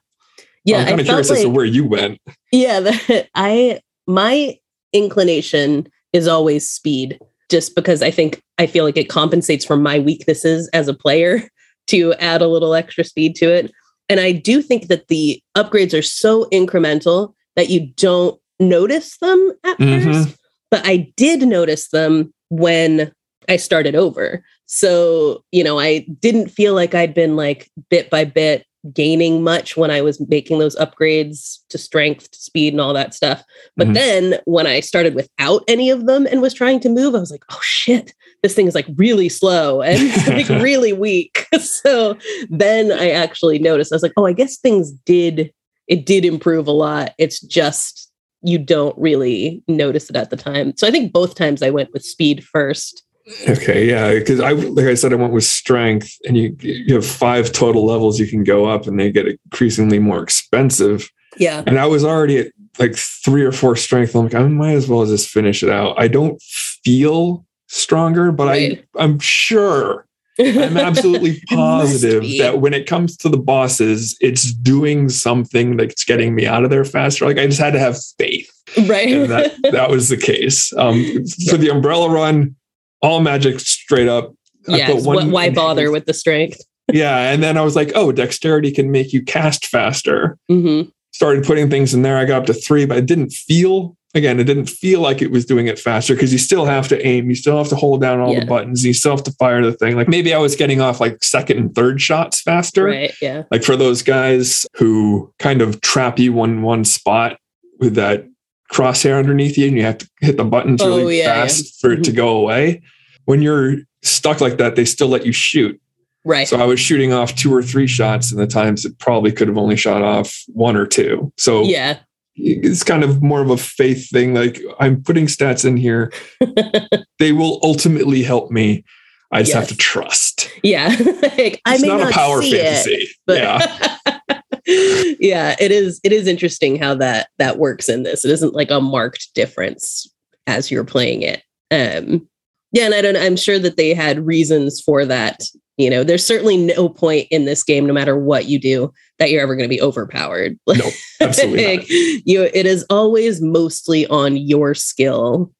Yeah. I'm kind of curious as to where you went. Yeah, the, I my inclination is always speed, just because I think I feel like it compensates for my weaknesses as a player to add a little extra speed to it. And I do think that the upgrades are so incremental that you don't notice them at Mhm. first. But I did notice them when I started over. So, you know, I didn't feel like I'd been like bit by bit gaining much when I was making those upgrades to strength, to speed, and all that stuff. But Mhm. then when I started without any of them and was trying to move, I was like, oh shit, this thing is like really slow and like really weak. So then I actually noticed, I was like, oh, I guess things did, it did improve a lot. It's just you don't really notice it at the time. So I think both times I went with speed first. Okay, yeah, because I like I said, I went with strength, and you you have five total levels you can go up, and they get increasingly more expensive. Yeah. And I was already at like three or four strength. I'm like, I might as well just finish it out. I don't feel stronger, but Right. I I'm sure I'm absolutely positive that when it comes to the bosses, it's doing something that's getting me out of there faster. Like I just had to have faith. right. And that that was the case. Um, for the umbrella run, all magic straight up. I yes. one wh- Why bother with the strength? Yeah, and then I was like, oh, dexterity can make you cast faster. hmm Started putting things in there. I got up to three, but it didn't feel again. It didn't feel like it was doing it faster because you still have to aim. You still have to hold down all Yeah. the buttons. You still have to fire the thing. Like maybe I was getting off like second and third shots faster. Right. Yeah. Like for those guys who kind of trap you in one spot with that crosshair underneath you and you have to hit the buttons Oh, really yeah, yeah. fast for it to mm-hmm. go away. When you're stuck like that, they still let you shoot. Right. So I was shooting off two or three shots, and the times it probably could have only shot off one or two. So yeah. it's kind of more of a faith thing. Like I'm putting stats in here, they will ultimately help me. I just have to trust. Yeah. like, I It's may not, not a power see it, fantasy. but yeah. yeah, it is. It is interesting how that that works in this. It isn't like a marked difference as you're playing it. Um, yeah, and I don't. I'm sure that they had reasons for that. You know, there's certainly no point in this game, no matter what you do, that you're ever going to be overpowered. No, absolutely not. You, it is always mostly on your skill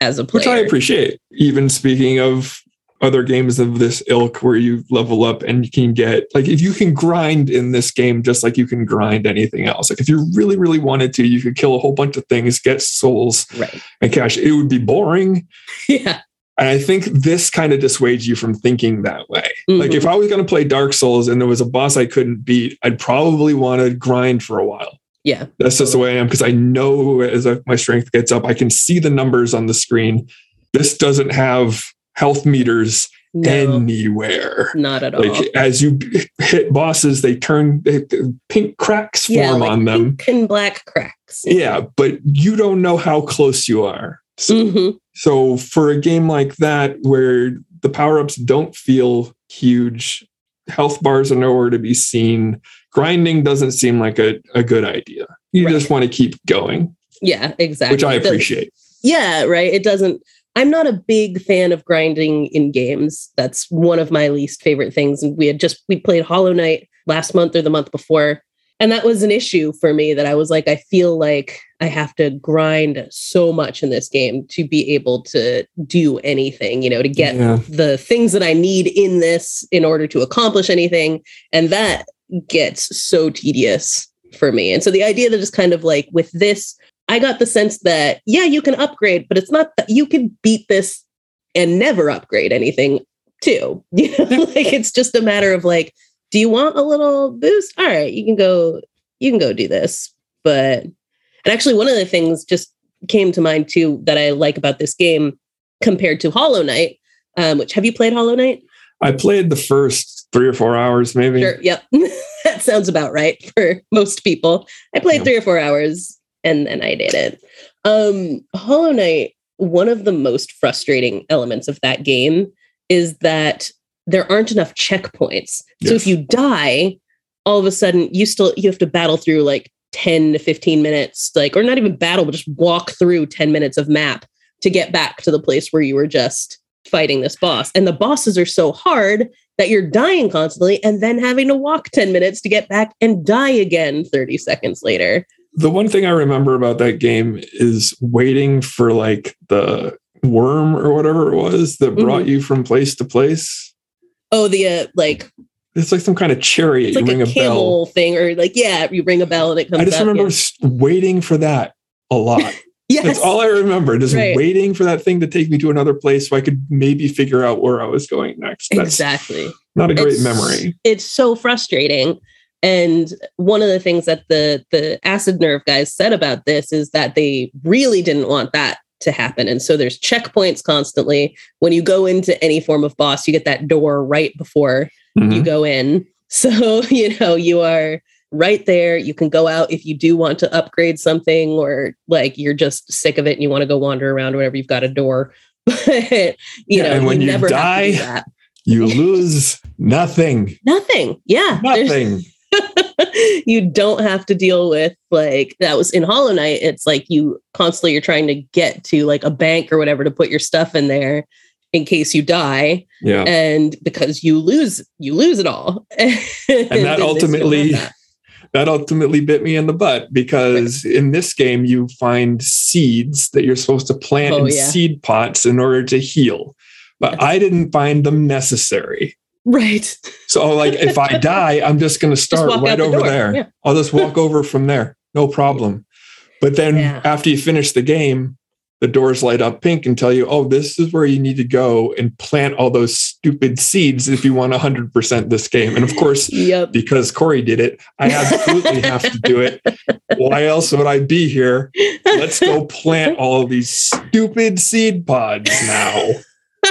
as a player. which I appreciate. Even speaking of other games of this ilk where you level up and you can get like if you can grind in this game just like you can grind anything else. Like if you really, really wanted to, you could kill a whole bunch of things, get souls Right. and cash. It would be boring. Yeah. And I think this kind of dissuades you from thinking that way. Like Mhm. if I was going to play Dark Souls and there was a boss I couldn't beat, I'd probably want to grind for a while. Yeah. That's just the way I am because I know as I, my strength gets up, I can see the numbers on the screen. This doesn't have health meters No, anywhere. not at all. Like as you hit bosses, they turn they, pink cracks form like on them. pink and black cracks. Yeah, but you don't know how close you are. So, Mhm. so for a game like that, where the power ups don't feel huge, health bars are nowhere to be seen. Grinding doesn't seem like a, a good idea. You Right. just want to keep going, Yeah, exactly. which I appreciate. Yeah, right. It doesn't. I'm not a big fan of grinding in games. That's one of my least favorite things. And we had just we played Hollow Knight last month or the month before, and that was an issue for me. That I was like, I feel like I have to grind so much in this game to be able to do anything. You know, to get Yeah. the things that I need in this in order to accomplish anything, and that gets so tedious for me. And so the idea that just kind of like with this I got the sense that yeah, you can upgrade, but it's not that you can beat this and never upgrade anything too. You know, like it's just a matter of like, do you want a little boost? All right, you can go, you can go do this. But and actually one of the things just came to mind too that I like about this game compared to Hollow Knight, um, which have you played Hollow Knight? I played the first three or four hours, maybe. Sure. Yep. that sounds about right for most people. I played Yeah. three or four hours and then I did it. Um, Hollow Knight, one of the most frustrating elements of that game is that there aren't enough checkpoints. So Yes. if you die, all of a sudden you still you have to battle through like 10 to 15 minutes, like, or not even battle, but just walk through 10 minutes of map to get back to the place where you were just fighting this boss. And the bosses are so hard that you're dying constantly and then having to walk 10 minutes to get back and die again 30 seconds later. The one thing I remember about that game is waiting for like the worm or whatever it was that brought Mm-hmm. you from place to place. Oh, the uh, like It's like some kind of chariot. it's like you ring a a, bell. camel thing, or like yeah, you ring a bell and it comes. I just up, remember yeah. waiting for that a lot. Yes. That's all I remember. Just Right. waiting for that thing to take me to another place so I could maybe figure out where I was going next. That's exactly. not a great It's- memory. It's so frustrating. And one of the things that the the acid nerve guys said about this is that they really didn't want that to happen. And so there's checkpoints constantly. When you go into any form of boss, you get that door right before Mhm. you go in. So, you know, you are right there. You can go out if you do want to upgrade something or like you're just sick of it and you want to go wander around or whatever. You've got a door. But, you Yeah, know, and when you never die. You lose nothing. Nothing. Yeah. there's- Nothing. you don't have to deal with like that was in Hollow Knight. It's like you constantly you're trying to get to like a bank or whatever to put your stuff in there in case you die. Yeah. And because you lose, you lose it all. and that in this, you don't ultimately- that. that ultimately bit me in the butt because in this game you find seeds that you're supposed to plant Oh, in yeah. seed pots in order to heal but i didn't find them necessary Right. so like if i die i'm just going to start right the over door. there Yeah. i'll just walk over from there no problem but then Yeah. after you finish the game the doors light up pink and tell you oh this is where you need to go and plant all those stupid seeds if you want 100% this game and of course Yep. because Corey did it. I absolutely have to do it. Why else would I be here? Let's go plant all of these stupid seed pods now.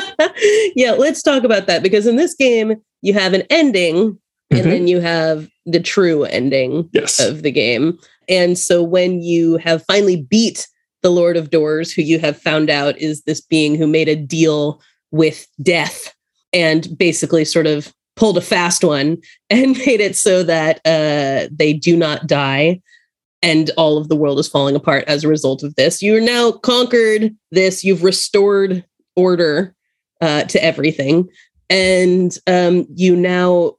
yeah, let's talk about that because in this game you have an ending and Mhm. then you have the true ending. Yes. of the game. And so when you have finally beat the Lord of Doors, who you have found out is this being who made a deal with death and basically sort of pulled a fast one and made it so that uh, they do not die and all of the world is falling apart as a result of this. You're now conquered this, you've restored order uh, to everything. And um, you now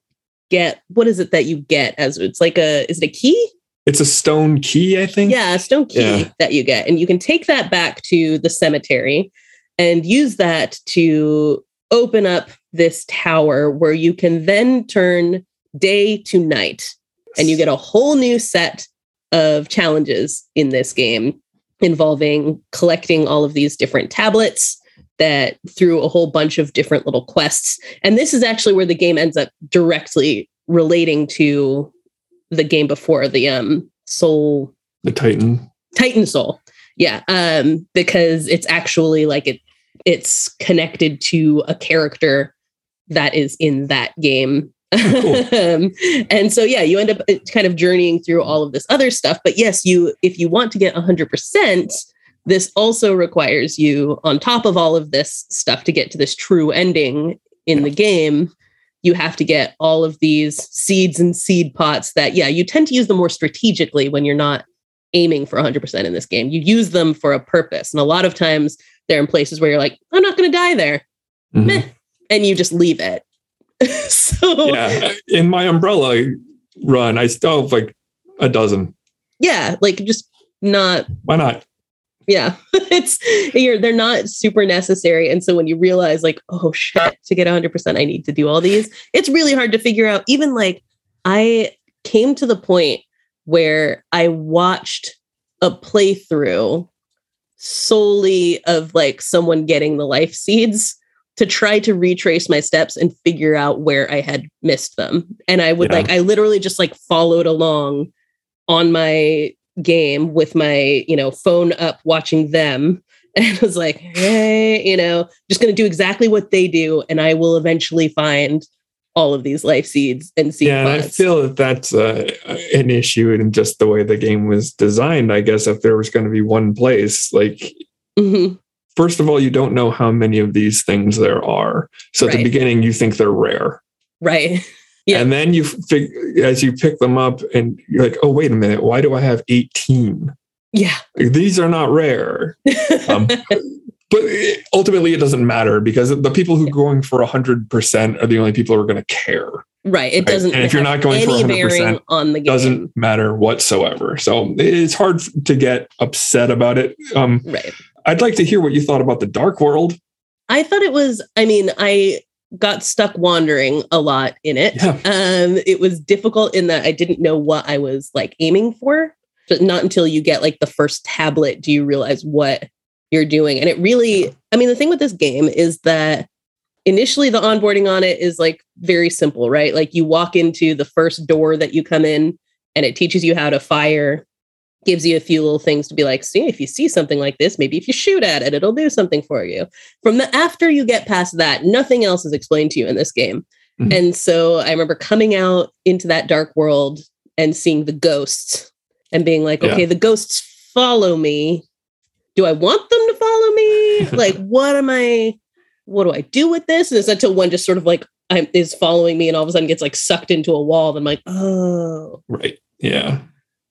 get what is it that you get as it's like a is it a key It's a stone key, I think. yeah a stone key Yeah. that you get and you can take that back to the cemetery and use that to open up this tower where you can then turn day to night and you get a whole new set of challenges in this game involving collecting all of these different tablets that through a whole bunch of different little quests and this is actually where the game ends up directly relating to the game before the um soul The Titan. titan soul yeah um because it's actually like it it's connected to a character that is in that game Cool. um, and so yeah you end up uh, kind of journeying through all of this other stuff but yes you if you want to get 100% this also requires you on top of all of this stuff to get to this true ending in the game you have to get all of these seeds and seed pots that yeah you tend to use them more strategically when you're not aiming for 100% in this game you use them for a purpose and a lot of times they're in places where you're like i'm not going to die there Mhm. Meh. and you just leave it so Yeah. In my umbrella run, I still have like a dozen. yeah like just not Why not? Yeah. It's you're they're not super necessary. And so when you realize like oh shit to get 100% i need to do all these it's really hard to figure out. Even like i came to the point where i watched a playthrough solely of like someone getting the life seeds to try to retrace my steps and figure out where i had missed them. And i would Yeah. like i literally just like followed along on my game with my you know phone up watching them and was like hey you know just going to do exactly what they do and i will eventually find all of these life seeds and seed yeah, and I feel that that's uh, an issue in just the way the game was designed. I guess if there was going to be one place, like Mhm. first of all, you don't know how many of these things there are. So at the beginning, you think they're rare. right Yeah. And then you fig- as you pick them up and you're like, oh, wait a minute, why do I have 18? yeah. These are not rare. Um, but ultimately it doesn't matter because the people who are going for 100% are the only people who are going to care. Right it doesn't and if you're not going for any 100% bearing on the game. doesn't matter whatsoever. So it's hard to get upset about it. Um, right. I'd like to hear what you thought about the dark world. I thought it was, I mean, I got stuck wandering a lot in it. Yeah. Um, it was difficult in that I didn't know what I was like aiming for. But not until you get like the first tablet do you realize what you're doing. And it really, I mean, the thing with this game is that initially the onboarding on it is like very simple, right? Like you walk into the first door that you come in and it teaches you how to fire gives you a few little things to be like, see, if you see something like this, maybe if you shoot at it, it'll do something for you. From the after you get past that, nothing else is explained to you in this game. Mhm. And so I remember coming out into that dark world and seeing the ghosts and being like, Yeah. okay, the ghosts follow me. Do I want them to follow me? like, what am I? What do I do with this? And it's until one just sort of like I'm, is following me and all of a sudden gets like sucked into a wall. And I'm like, oh, right yeah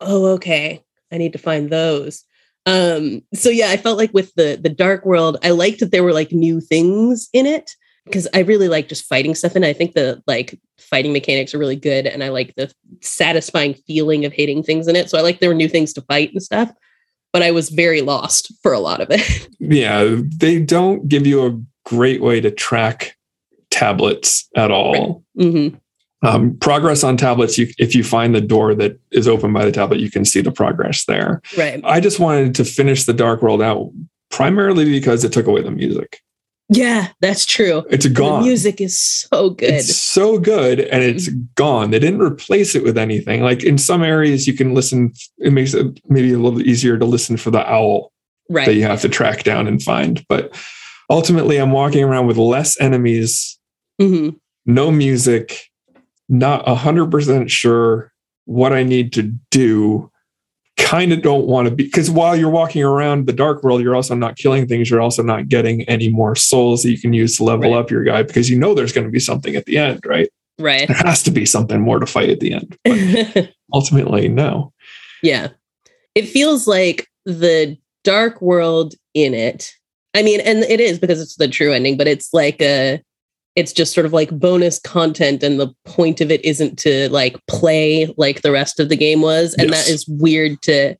oh okay i need to find those. Um so yeah i felt like with the the dark world i liked that there were like new things in it because i really like just fighting stuff and i think the like fighting mechanics are really good and i like the satisfying feeling of hitting things in it so i like there were new things to fight and stuff but i was very lost for a lot of it. Yeah they don't give you a great way to track tablets at all. Hmm um, progress on tablets you if you find the door that is open by the tablet you can see the progress there. Right. I just wanted to finish the dark world out primarily because it took away the music. Yeah that's true. It's the gone. music is so good. It's so good and it's gone. They didn't replace it with anything. Like in some areas you can listen it makes it maybe a little easier to listen for the owl right. that you have to track down and find. But ultimately i'm walking around with less enemies hmm no music, not 100% sure what I need to do. Kind of don't want to be because while you're walking around the dark world, you're also not killing things. You're also not getting any more souls that you can use to level Right. up your guy because you know there's going to be something at the end, right? right There has to be something more to fight at the end. But ultimately, no. Yeah. It feels like the dark world in it. I mean, and it is because it's the true ending, but it's like a it's just sort of like bonus content and the point of it isn't to like play like the rest of the game was and Yes. that is weird to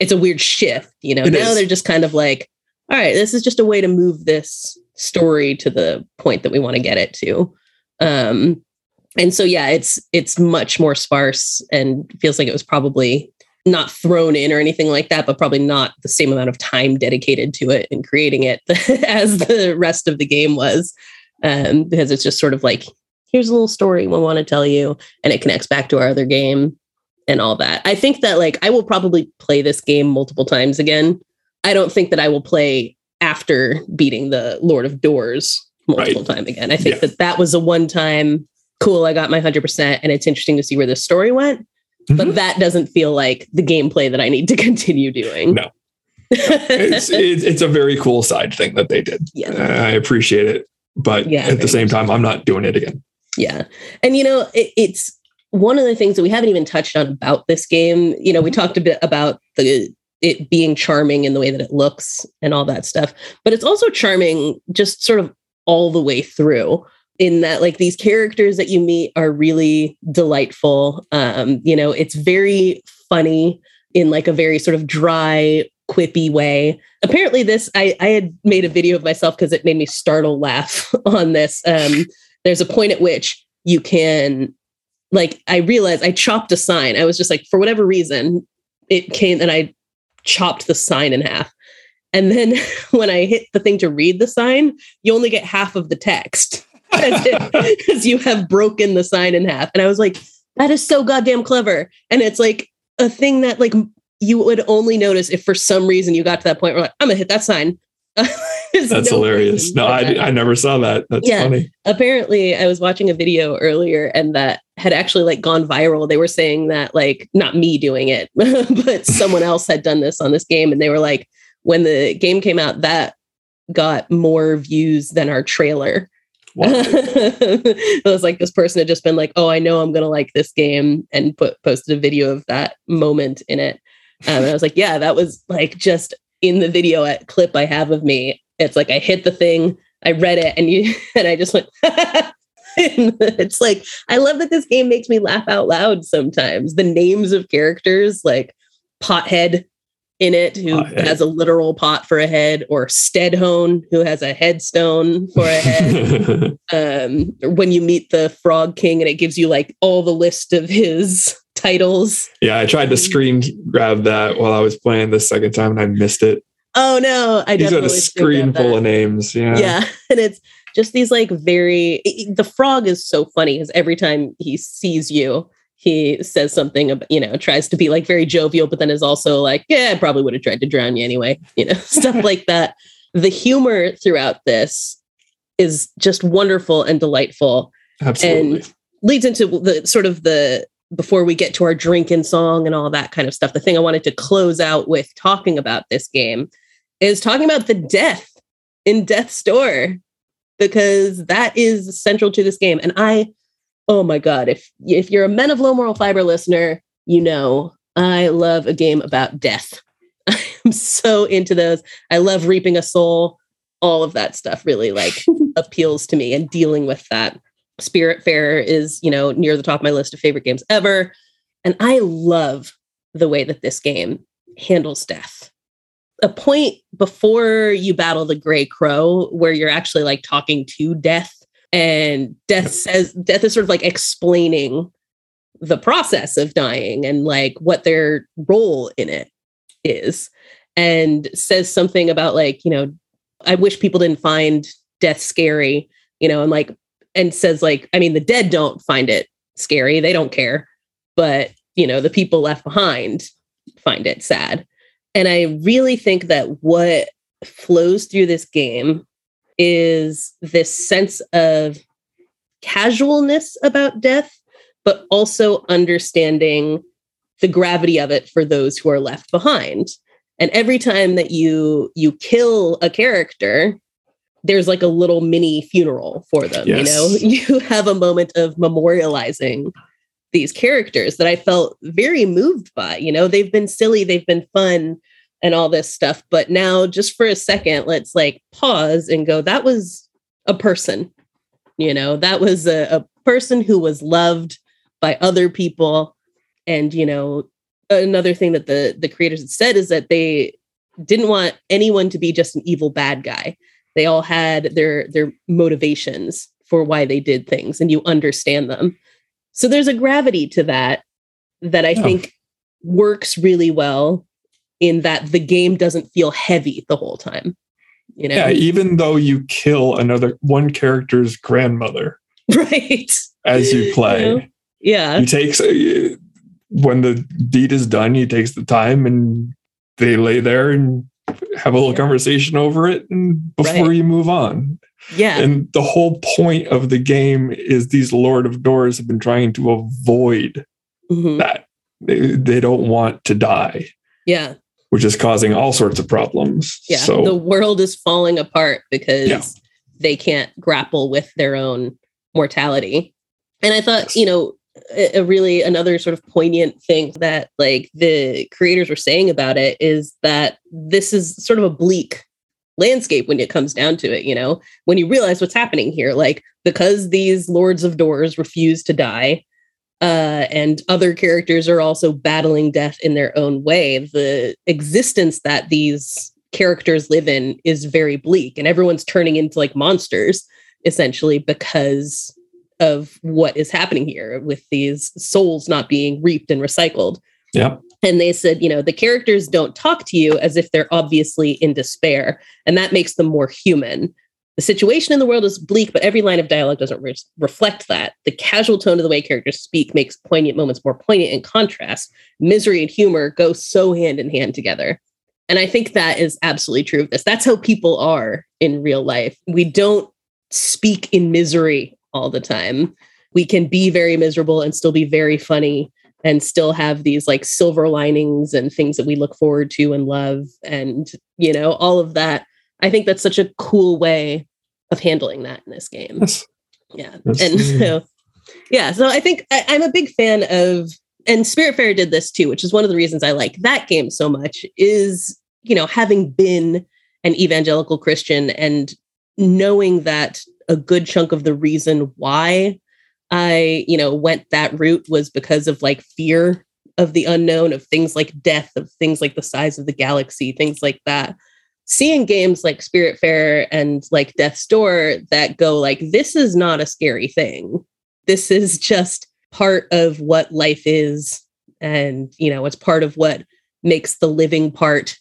it's a weird shift, you know. It now is. they're just kind of like all right, this is just a way to move this story to the point that we want to get it to. Um and so yeah it's it's much more sparse and feels like it was probably not thrown in or anything like that but probably not the same amount of time dedicated to it and creating it as the rest of the game was um, because it's just sort of like here's a little story we want to tell you and it connects back to our other game and all that i think that like i will probably play this game multiple times again i don't think that i will play after beating the lord of doors multiple time again i think Yeah. that that was a one time cool i got my 100% and it's interesting to see where this story went Mhm. but that doesn't feel like the gameplay that i need to continue doing No. it's, it's it's a very cool side thing that they did. Yeah. I appreciate it, but Yeah, at the same much time, I'm not doing it again. Yeah. And, you know, it, it's one of the things that we haven't even touched on about this game. You know, we talked a bit about the it being charming in the way that it looks and all that stuff, but it's also charming just sort of all the way through in that like these characters that you meet are really delightful. Um, you know, it's very funny in like a very sort of dry, quippy way. Apparently, this I, I had made a video of myself because it made me startle laugh on this. Um, there's a point at which you can like i realized i chopped a sign i was just like for whatever reason it came and i chopped the sign in half and then when i hit the thing to read the sign you only get half of the text because you have broken the sign in half and i was like that is so goddamn clever and it's like a thing that like you would only notice if for some reason you got to that point where like i'm gonna hit that sign That's no hilarious. No, I, that I never saw that. That's Yeah. funny. apparently i was watching a video earlier and that had actually like gone viral they were saying that like not me doing it but someone else had done this on this game and they were like when the game came out that got more views than our trailer Wow. it was like this person had just been like oh i know i'm gonna like this game and put posted a video of that moment in it um, and i was like yeah that was like just in the video at clip i have of me It's like I hit the thing, I read it, and you and I just went. it's like I love that this game makes me laugh out loud sometimes. The names of characters like Pothead in it who Pothead. has a literal pot for a head or Steadhone who has a headstone for a head. um, when you meet the Frog King and it gives you like all the list of his titles. Yeah, I tried to mm. screen grab that while I was playing the second time and I missed it. Oh no, I He's got a screen full of names. Yeah. Yeah. And it's just these like very the frog is so funny because every time he sees you, he says something about, you know, tries to be like very jovial, but then is also like, yeah, I probably would have tried to drown you anyway, you know, stuff like that. The humor throughout this is just wonderful and delightful. Absolutely. And leads into the sort of the before we get to our drinking song and all that kind of stuff. The thing I wanted to close out with talking about this game is talking about the death in Death's Door because that is central to this game. And I oh my god if if you're a men of low moral fiber listener you know i love a game about death i'm so into those i love reaping a soul all of that stuff really like appeals to me and dealing with that Spiritfarer is you know near the top of my list of favorite games ever. And i love the way that this game handles death. A point before you battle the gray crow where you're actually like talking to death and death says death is sort of like explaining the process of dying and like what their role in it is and says something about like you know i wish people didn't find death scary you know and like and says like i mean the dead don't find it scary. They don't care. But you know the people left behind find it sad. And i really think that what flows through this game is this sense of casualness about death, but also understanding the gravity of it for those who are left behind. And every time that you you kill a character, there's like a little mini funeral for them. Yes. You know, you have a moment of memorializing these characters that I felt very moved by. You know, they've been silly, they've been fun, and all this stuff. But now, just for a second, let's like pause and go, that was a person. You know, that was a, a person who was loved by other people. And, you know, another thing that the the creators had said is that they didn't want anyone to be just an evil bad guy. They all had their their motivations for why they did things and you understand them. So there's a gravity to that that I oh. think works really well in that the game doesn't feel heavy the whole time. You know? Yeah, even though you kill another one character's grandmother. Right. As you play. You know? Yeah. He takes uh, when the deed is done, he takes the time and they lay there and have a little yeah. conversation over it and before right. you move on. Yeah. And the whole point of the game is these Lord of Doors have been trying to avoid mm-hmm. that. They, they don't want to die. Yeah which is causing all sorts of problems. Yeah. So, the world is falling apart because yeah. they can't grapple with their own mortality. And I thought, yes. you know, a, really another sort of poignant thing that like the creators were saying about it is that this is sort of a bleak landscape when it comes down to it, you know, when you realize what's happening here, like because these lords of doors refuse to die, uh, and other characters are also battling death in their own way. The existence that these characters live in is very bleak, and everyone's turning into like monsters essentially because of what is happening here with these souls not being reaped and recycled. Yeah. And they said, you know, the characters don't talk to you as if they're obviously in despair, and that makes them more human. The situation in the world is bleak, but every line of dialogue doesn't re- reflect that. The casual tone of the way characters speak makes poignant moments more poignant in contrast. Misery and humor go so hand in hand together. And I think that is absolutely true of this. That's how people are in real life. We don't speak in misery all the time. We can be very miserable and still be very funny and still have these like silver linings and things that we look forward to and love and you know all of that I think that's such a cool way of handling that in this game. Yes. Yeah. Yes. And so, yeah. So I think I, I'm a big fan of, and Spiritfarer did this too, which is one of the reasons I like that game so much is, you know, having been an evangelical Christian and knowing that a good chunk of the reason why I, you know, went that route was because of like fear of the unknown, of things like death, of things like the size of the galaxy, things like that. Seeing games like Spiritfarer and like Death's Door that go like, this is not a scary thing. This is just part of what life is. And, you know, it's part of what makes the living part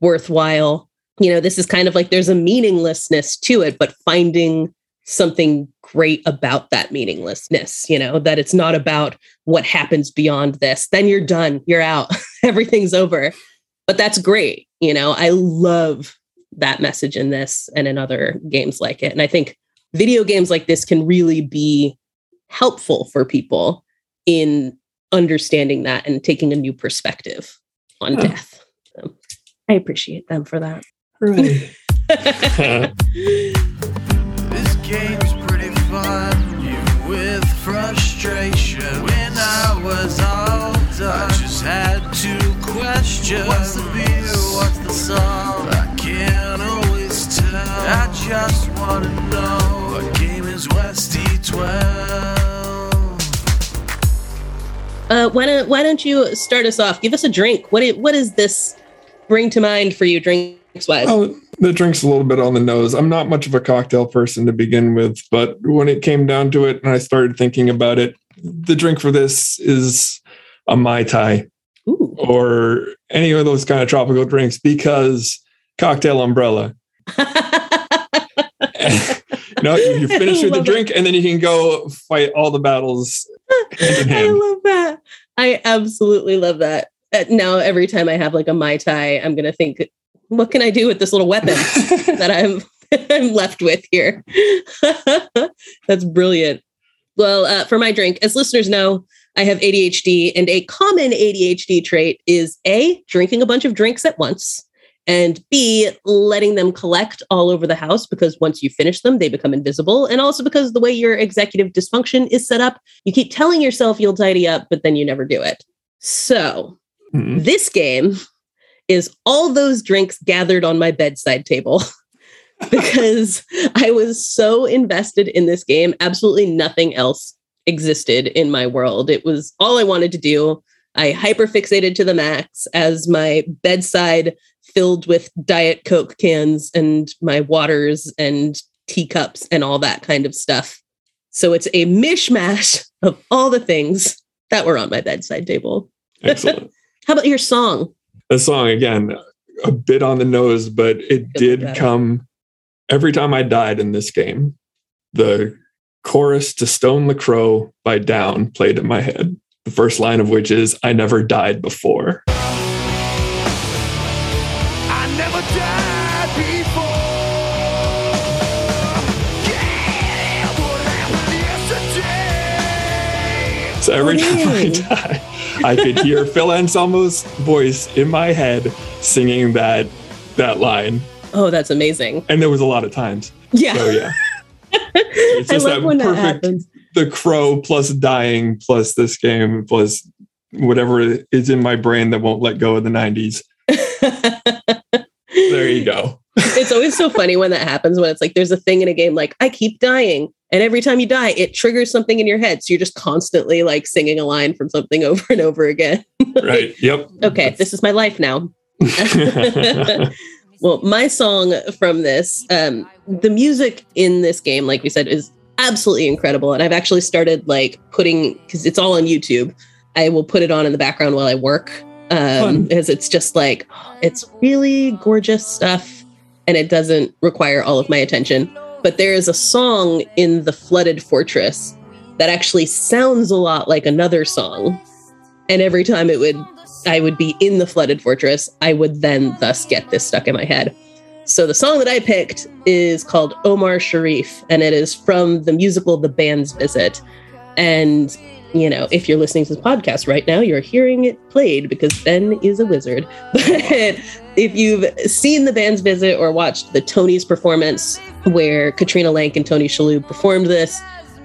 worthwhile. You know, this is kind of like there's a meaninglessness to it, but finding something great about that meaninglessness, you know, that it's not about what happens beyond this. Then you're done, you're out, everything's over. But that's great. You know, I love that message in this and in other games like it. And I think video games like this can really be helpful for people in understanding that and taking a new perspective on death. So I appreciate them for that. Right. game's pretty fun, even with frustration. When I was all done, I just had to question what's the beer, what's the song. I can't always tell. I just wanna know what game is Westy 12. Uh, why don't Why don't you start us off? Give us a drink. What i- What does this bring to mind for you, drinks wise? Oh, the drink's a little bit on the nose. I'm not much of a cocktail person to begin with, but when it came down to it and I started thinking about it, the drink for this is a Mai Tai Ooh. or any of those kind of tropical drinks because cocktail umbrella. you know, you finish with the love it. drink and then you can go fight all the battles I love that. I absolutely love that. Uh, now, every time I have like a mai tai, I'm gonna think, what can I do with this little weapon that I'm I'm left with here? That's brilliant. Well, uh, for my drink, as listeners know, I have ADHD, and a common ADHD trait is a drinking a bunch of drinks at once. And B, letting them collect all over the house because once you finish them, they become invisible. And also because the way your executive dysfunction is set up, you keep telling yourself you'll tidy up, but then you never do it. So Mhm. this game is all those drinks gathered on my bedside table because I was so invested in this game. Absolutely nothing else existed in my world. It was all I wanted to do. I hyperfixated to the max as my bedside filled with Diet Coke cans and my waters and teacups and all that kind of stuff. So it's a mishmash of all the things that were on my bedside table. Excellent. How about your song? The song again a bit on the nose but it did better. come every time i died in this game the chorus to stone the crow by down played in my head the first line of which is i never died before I never died before. Yeah, what happened yesterday? so every Oh, time i die i could hear phil anselmo's voice in my head singing that that line Oh, that's amazing. and there was a lot of times Yeah. so yeah it's I love that when that perfect happens. the crow plus dying plus this game plus whatever is in my brain that won't let go of the 90s there you go it's always so funny when that happens when it's like there's a thing in a game like I keep dying. And every time you die, it triggers something in your head. So you're just constantly like singing a line from something over and over again. right yep Okay, this is my life now. well, my song from this, um, the music in this game, like we said, is absolutely incredible. And I've actually started like putting because it's all on YouTube. I will put it on in the background while I work. Um, because it's just like it's really gorgeous stuff and it doesn't require all of my attention. But there is a song in the Flooded Fortress that actually sounds a lot like another song. And every time it would I would be in the flooded fortress, I would then thus get this stuck in my head. So the song that I picked is called Omar Sharif, and it is from the musical The Band's Visit. And you know, if you're listening to this podcast right now, you're hearing it played because Ben is a wizard. But if you've seen The Band's Visit or watched the Tony's performance where Katrina Lenk and Tony Shalhoub performed this,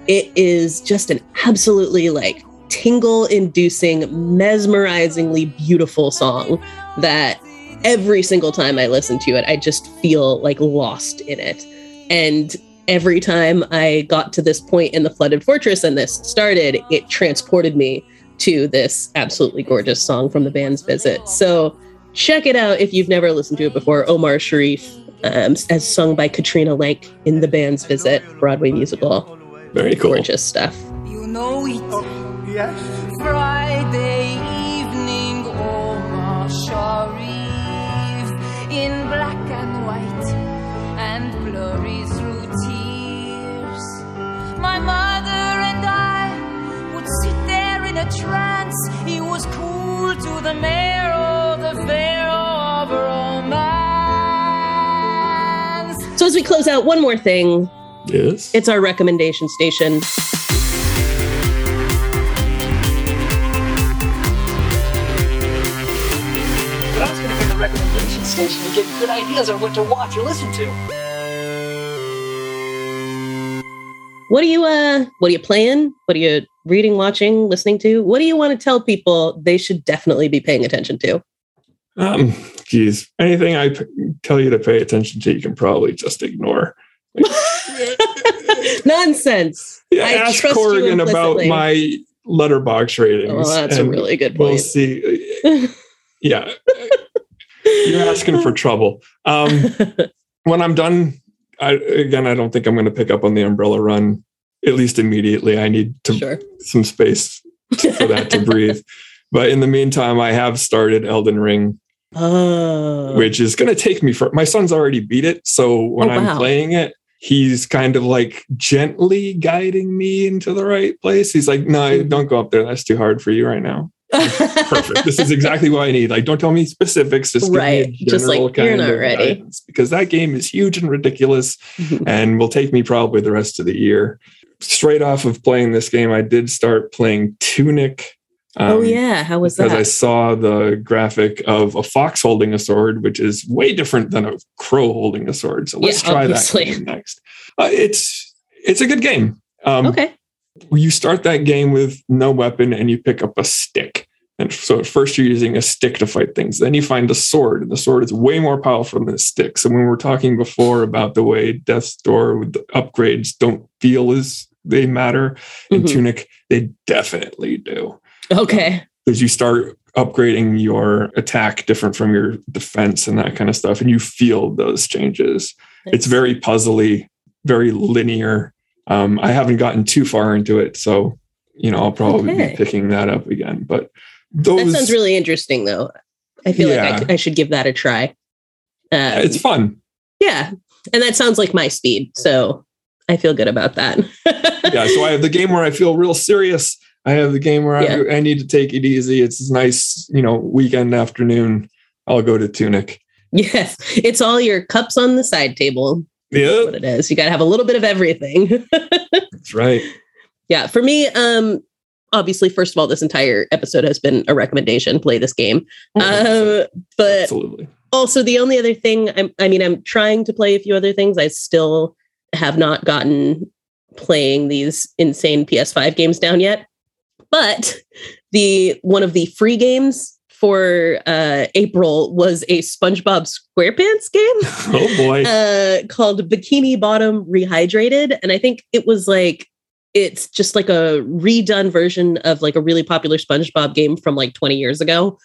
it is just an absolutely like tingle inducing, mesmerizingly beautiful song that every single time I listen to it, I just feel like lost in it. And every time I got to this point in the Flooded Fortress and this started, it transported me to this absolutely gorgeous song from the band's visit. So check it out if you've never listened to it before. Omar Sharif, um, as sung by Katrina Lenk in the band's visit Broadway musical. Very cool. Gorgeous stuff. You know it. Yes. Friday evening, Omar Sharif in black and My mother and I would sit there in a trance. He was cool to the marrow, the pharaoh of romance. So as we close out, one more thing. Yes. It's our recommendation station. But I was going to be the recommendation station to give good ideas on what to watch or listen to. What are you uh what are you playing? What are you reading, watching, listening to? What do you want to tell people they should definitely be paying attention to? Um, geez, anything I p- tell you to pay attention to, you can probably just ignore. Nonsense. Yeah, I ask trust you Corrigan about my Letterboxd ratings. Oh, that's a really good point. We'll see. Yeah, you're asking for trouble. Um, when I'm done, I, again, I don't think I'm going to pick up on the Umbrella Run at least immediately. I need to sure. some space for that to breathe. But in the meantime, I have started Elden Ring, Oh. which is going to take me for my son's already beat it. So when Oh, I'm playing it, he's kind of like gently guiding me into the right place. He's like, no, Mhm. don't go up there. That's too hard for you right now. Perfect. this is exactly what I need. Like, don't tell me specifics. Just Right. give me a Just like, you're not of ready. guidance, because that game is huge and ridiculous and will take me probably the rest of the year. Straight off of playing this game, I did start playing Tunic. oh um, yeah, how was that? because I saw the graphic of a fox holding a sword, which is way different than a crow holding a sword. So let's Yeah, try obviously. that next. Uh, it's it's a good game. Um, okay. You start that game with no weapon and you pick up a stick. And so at first you're using a stick to fight things. Then you find a sword, and the sword is way more powerful than the stick. So when we were talking before about the way Death's Door with the upgrades don't feel as they matter in Mhm. Tunic, they definitely do Okay. because you start upgrading your attack different from your defense and that kind of stuff and you feel those changes it's very puzzly very linear um, i haven't gotten too far into it so you know i'll probably Okay. be picking that up again but That sounds really interesting though. I feel like I, Yeah. I should give that a try. Um, it's fun yeah. And that sounds like my speed. So I feel good about that. yeah so i have the game where i feel real serious i have the game where Yeah. I, I need to take it easy it's a nice you know weekend afternoon i'll go to tunic yes. It's all your cups on the side table. yeah What it is. You got to have a little bit of everything. that's right yeah. For me, um, obviously, first of all, this entire episode has been a recommendation. Play this game. Um, but absolutely also the only other thing I'm, i mean i'm trying to play a few other things i still have not gotten playing these insane ps5 games down yet but the one of the free games for uh, april was a spongebob squarepants game oh boy uh, called Bikini Bottom Rehydrated. And I think it was like, it's just like a redone version of like a really popular SpongeBob game from like 20 years ago.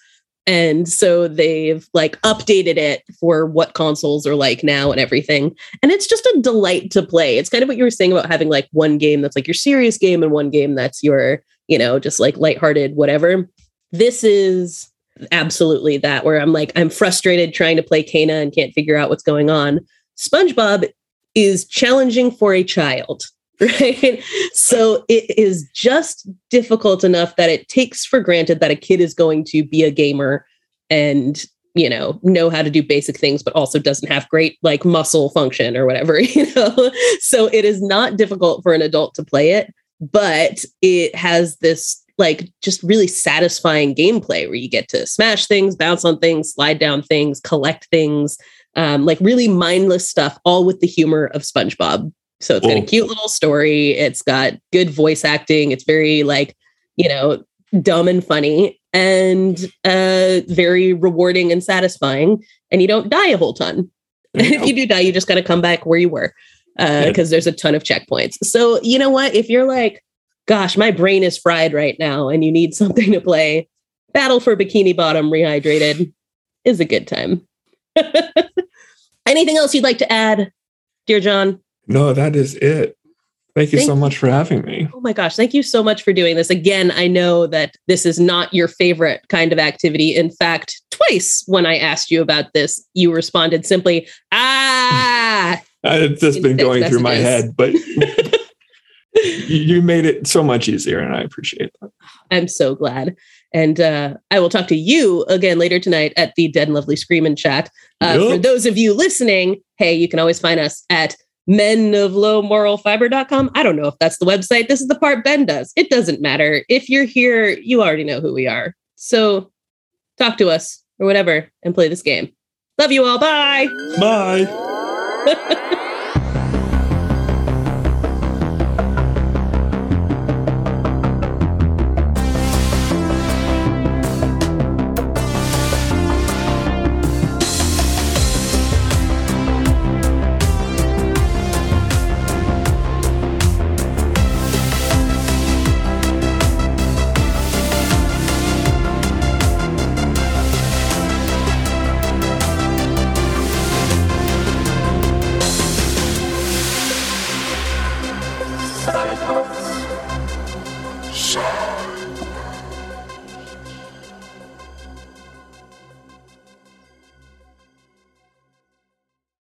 And so they've like updated it for what consoles are like now and everything. And it's just a delight to play. It's kind of what you were saying about having like one game that's like your serious game and one game that's your, you know, just like lighthearted, whatever. This is absolutely that where I'm like, I'm frustrated trying to play Kena and can't figure out what's going on. SpongeBob is challenging for a child, right? So it is just difficult enough that it takes for granted that a kid is going to be a gamer and you know know how to do basic things but also doesn't have great like muscle function or whatever you know so it is not difficult for an adult to play it but it has this like just really satisfying gameplay where you get to smash things bounce on things slide down things collect things um, like really mindless stuff all with the humor of spongebob so it's got a cute little story it's got good voice acting it's very like you know dumb and funny and uh, very rewarding and satisfying. And you don't die a whole ton. If you do die, you just got to come back where you were because there's a ton of checkpoints. So, you know what? If you're like, gosh, my brain is fried right now and you need something to play, Battle for Bikini Bottom Rehydrated is a good time. Anything else you'd like to add, dear John? No, that is it. Thank you Thank so much for having me. Oh my gosh, thank you so much for doing this. Again, I know that this is not your favorite kind of activity. In fact, twice when I asked you about this, you responded simply, ah. It's just been going through my head, but you, made it so much easier, and I appreciate that. I'm so glad. And uh, I will talk to you again later tonight at the Dead and Lovely Scream and Chat. Uh, Yup. For those of you listening, hey, you can always find us at menoflowmoralfiber.com. I don't know if that's the website. This is the part Ben does. It doesn't matter. If you're here, you already know who we are. So talk to us or whatever and play this game. Love you all. Bye. Bye.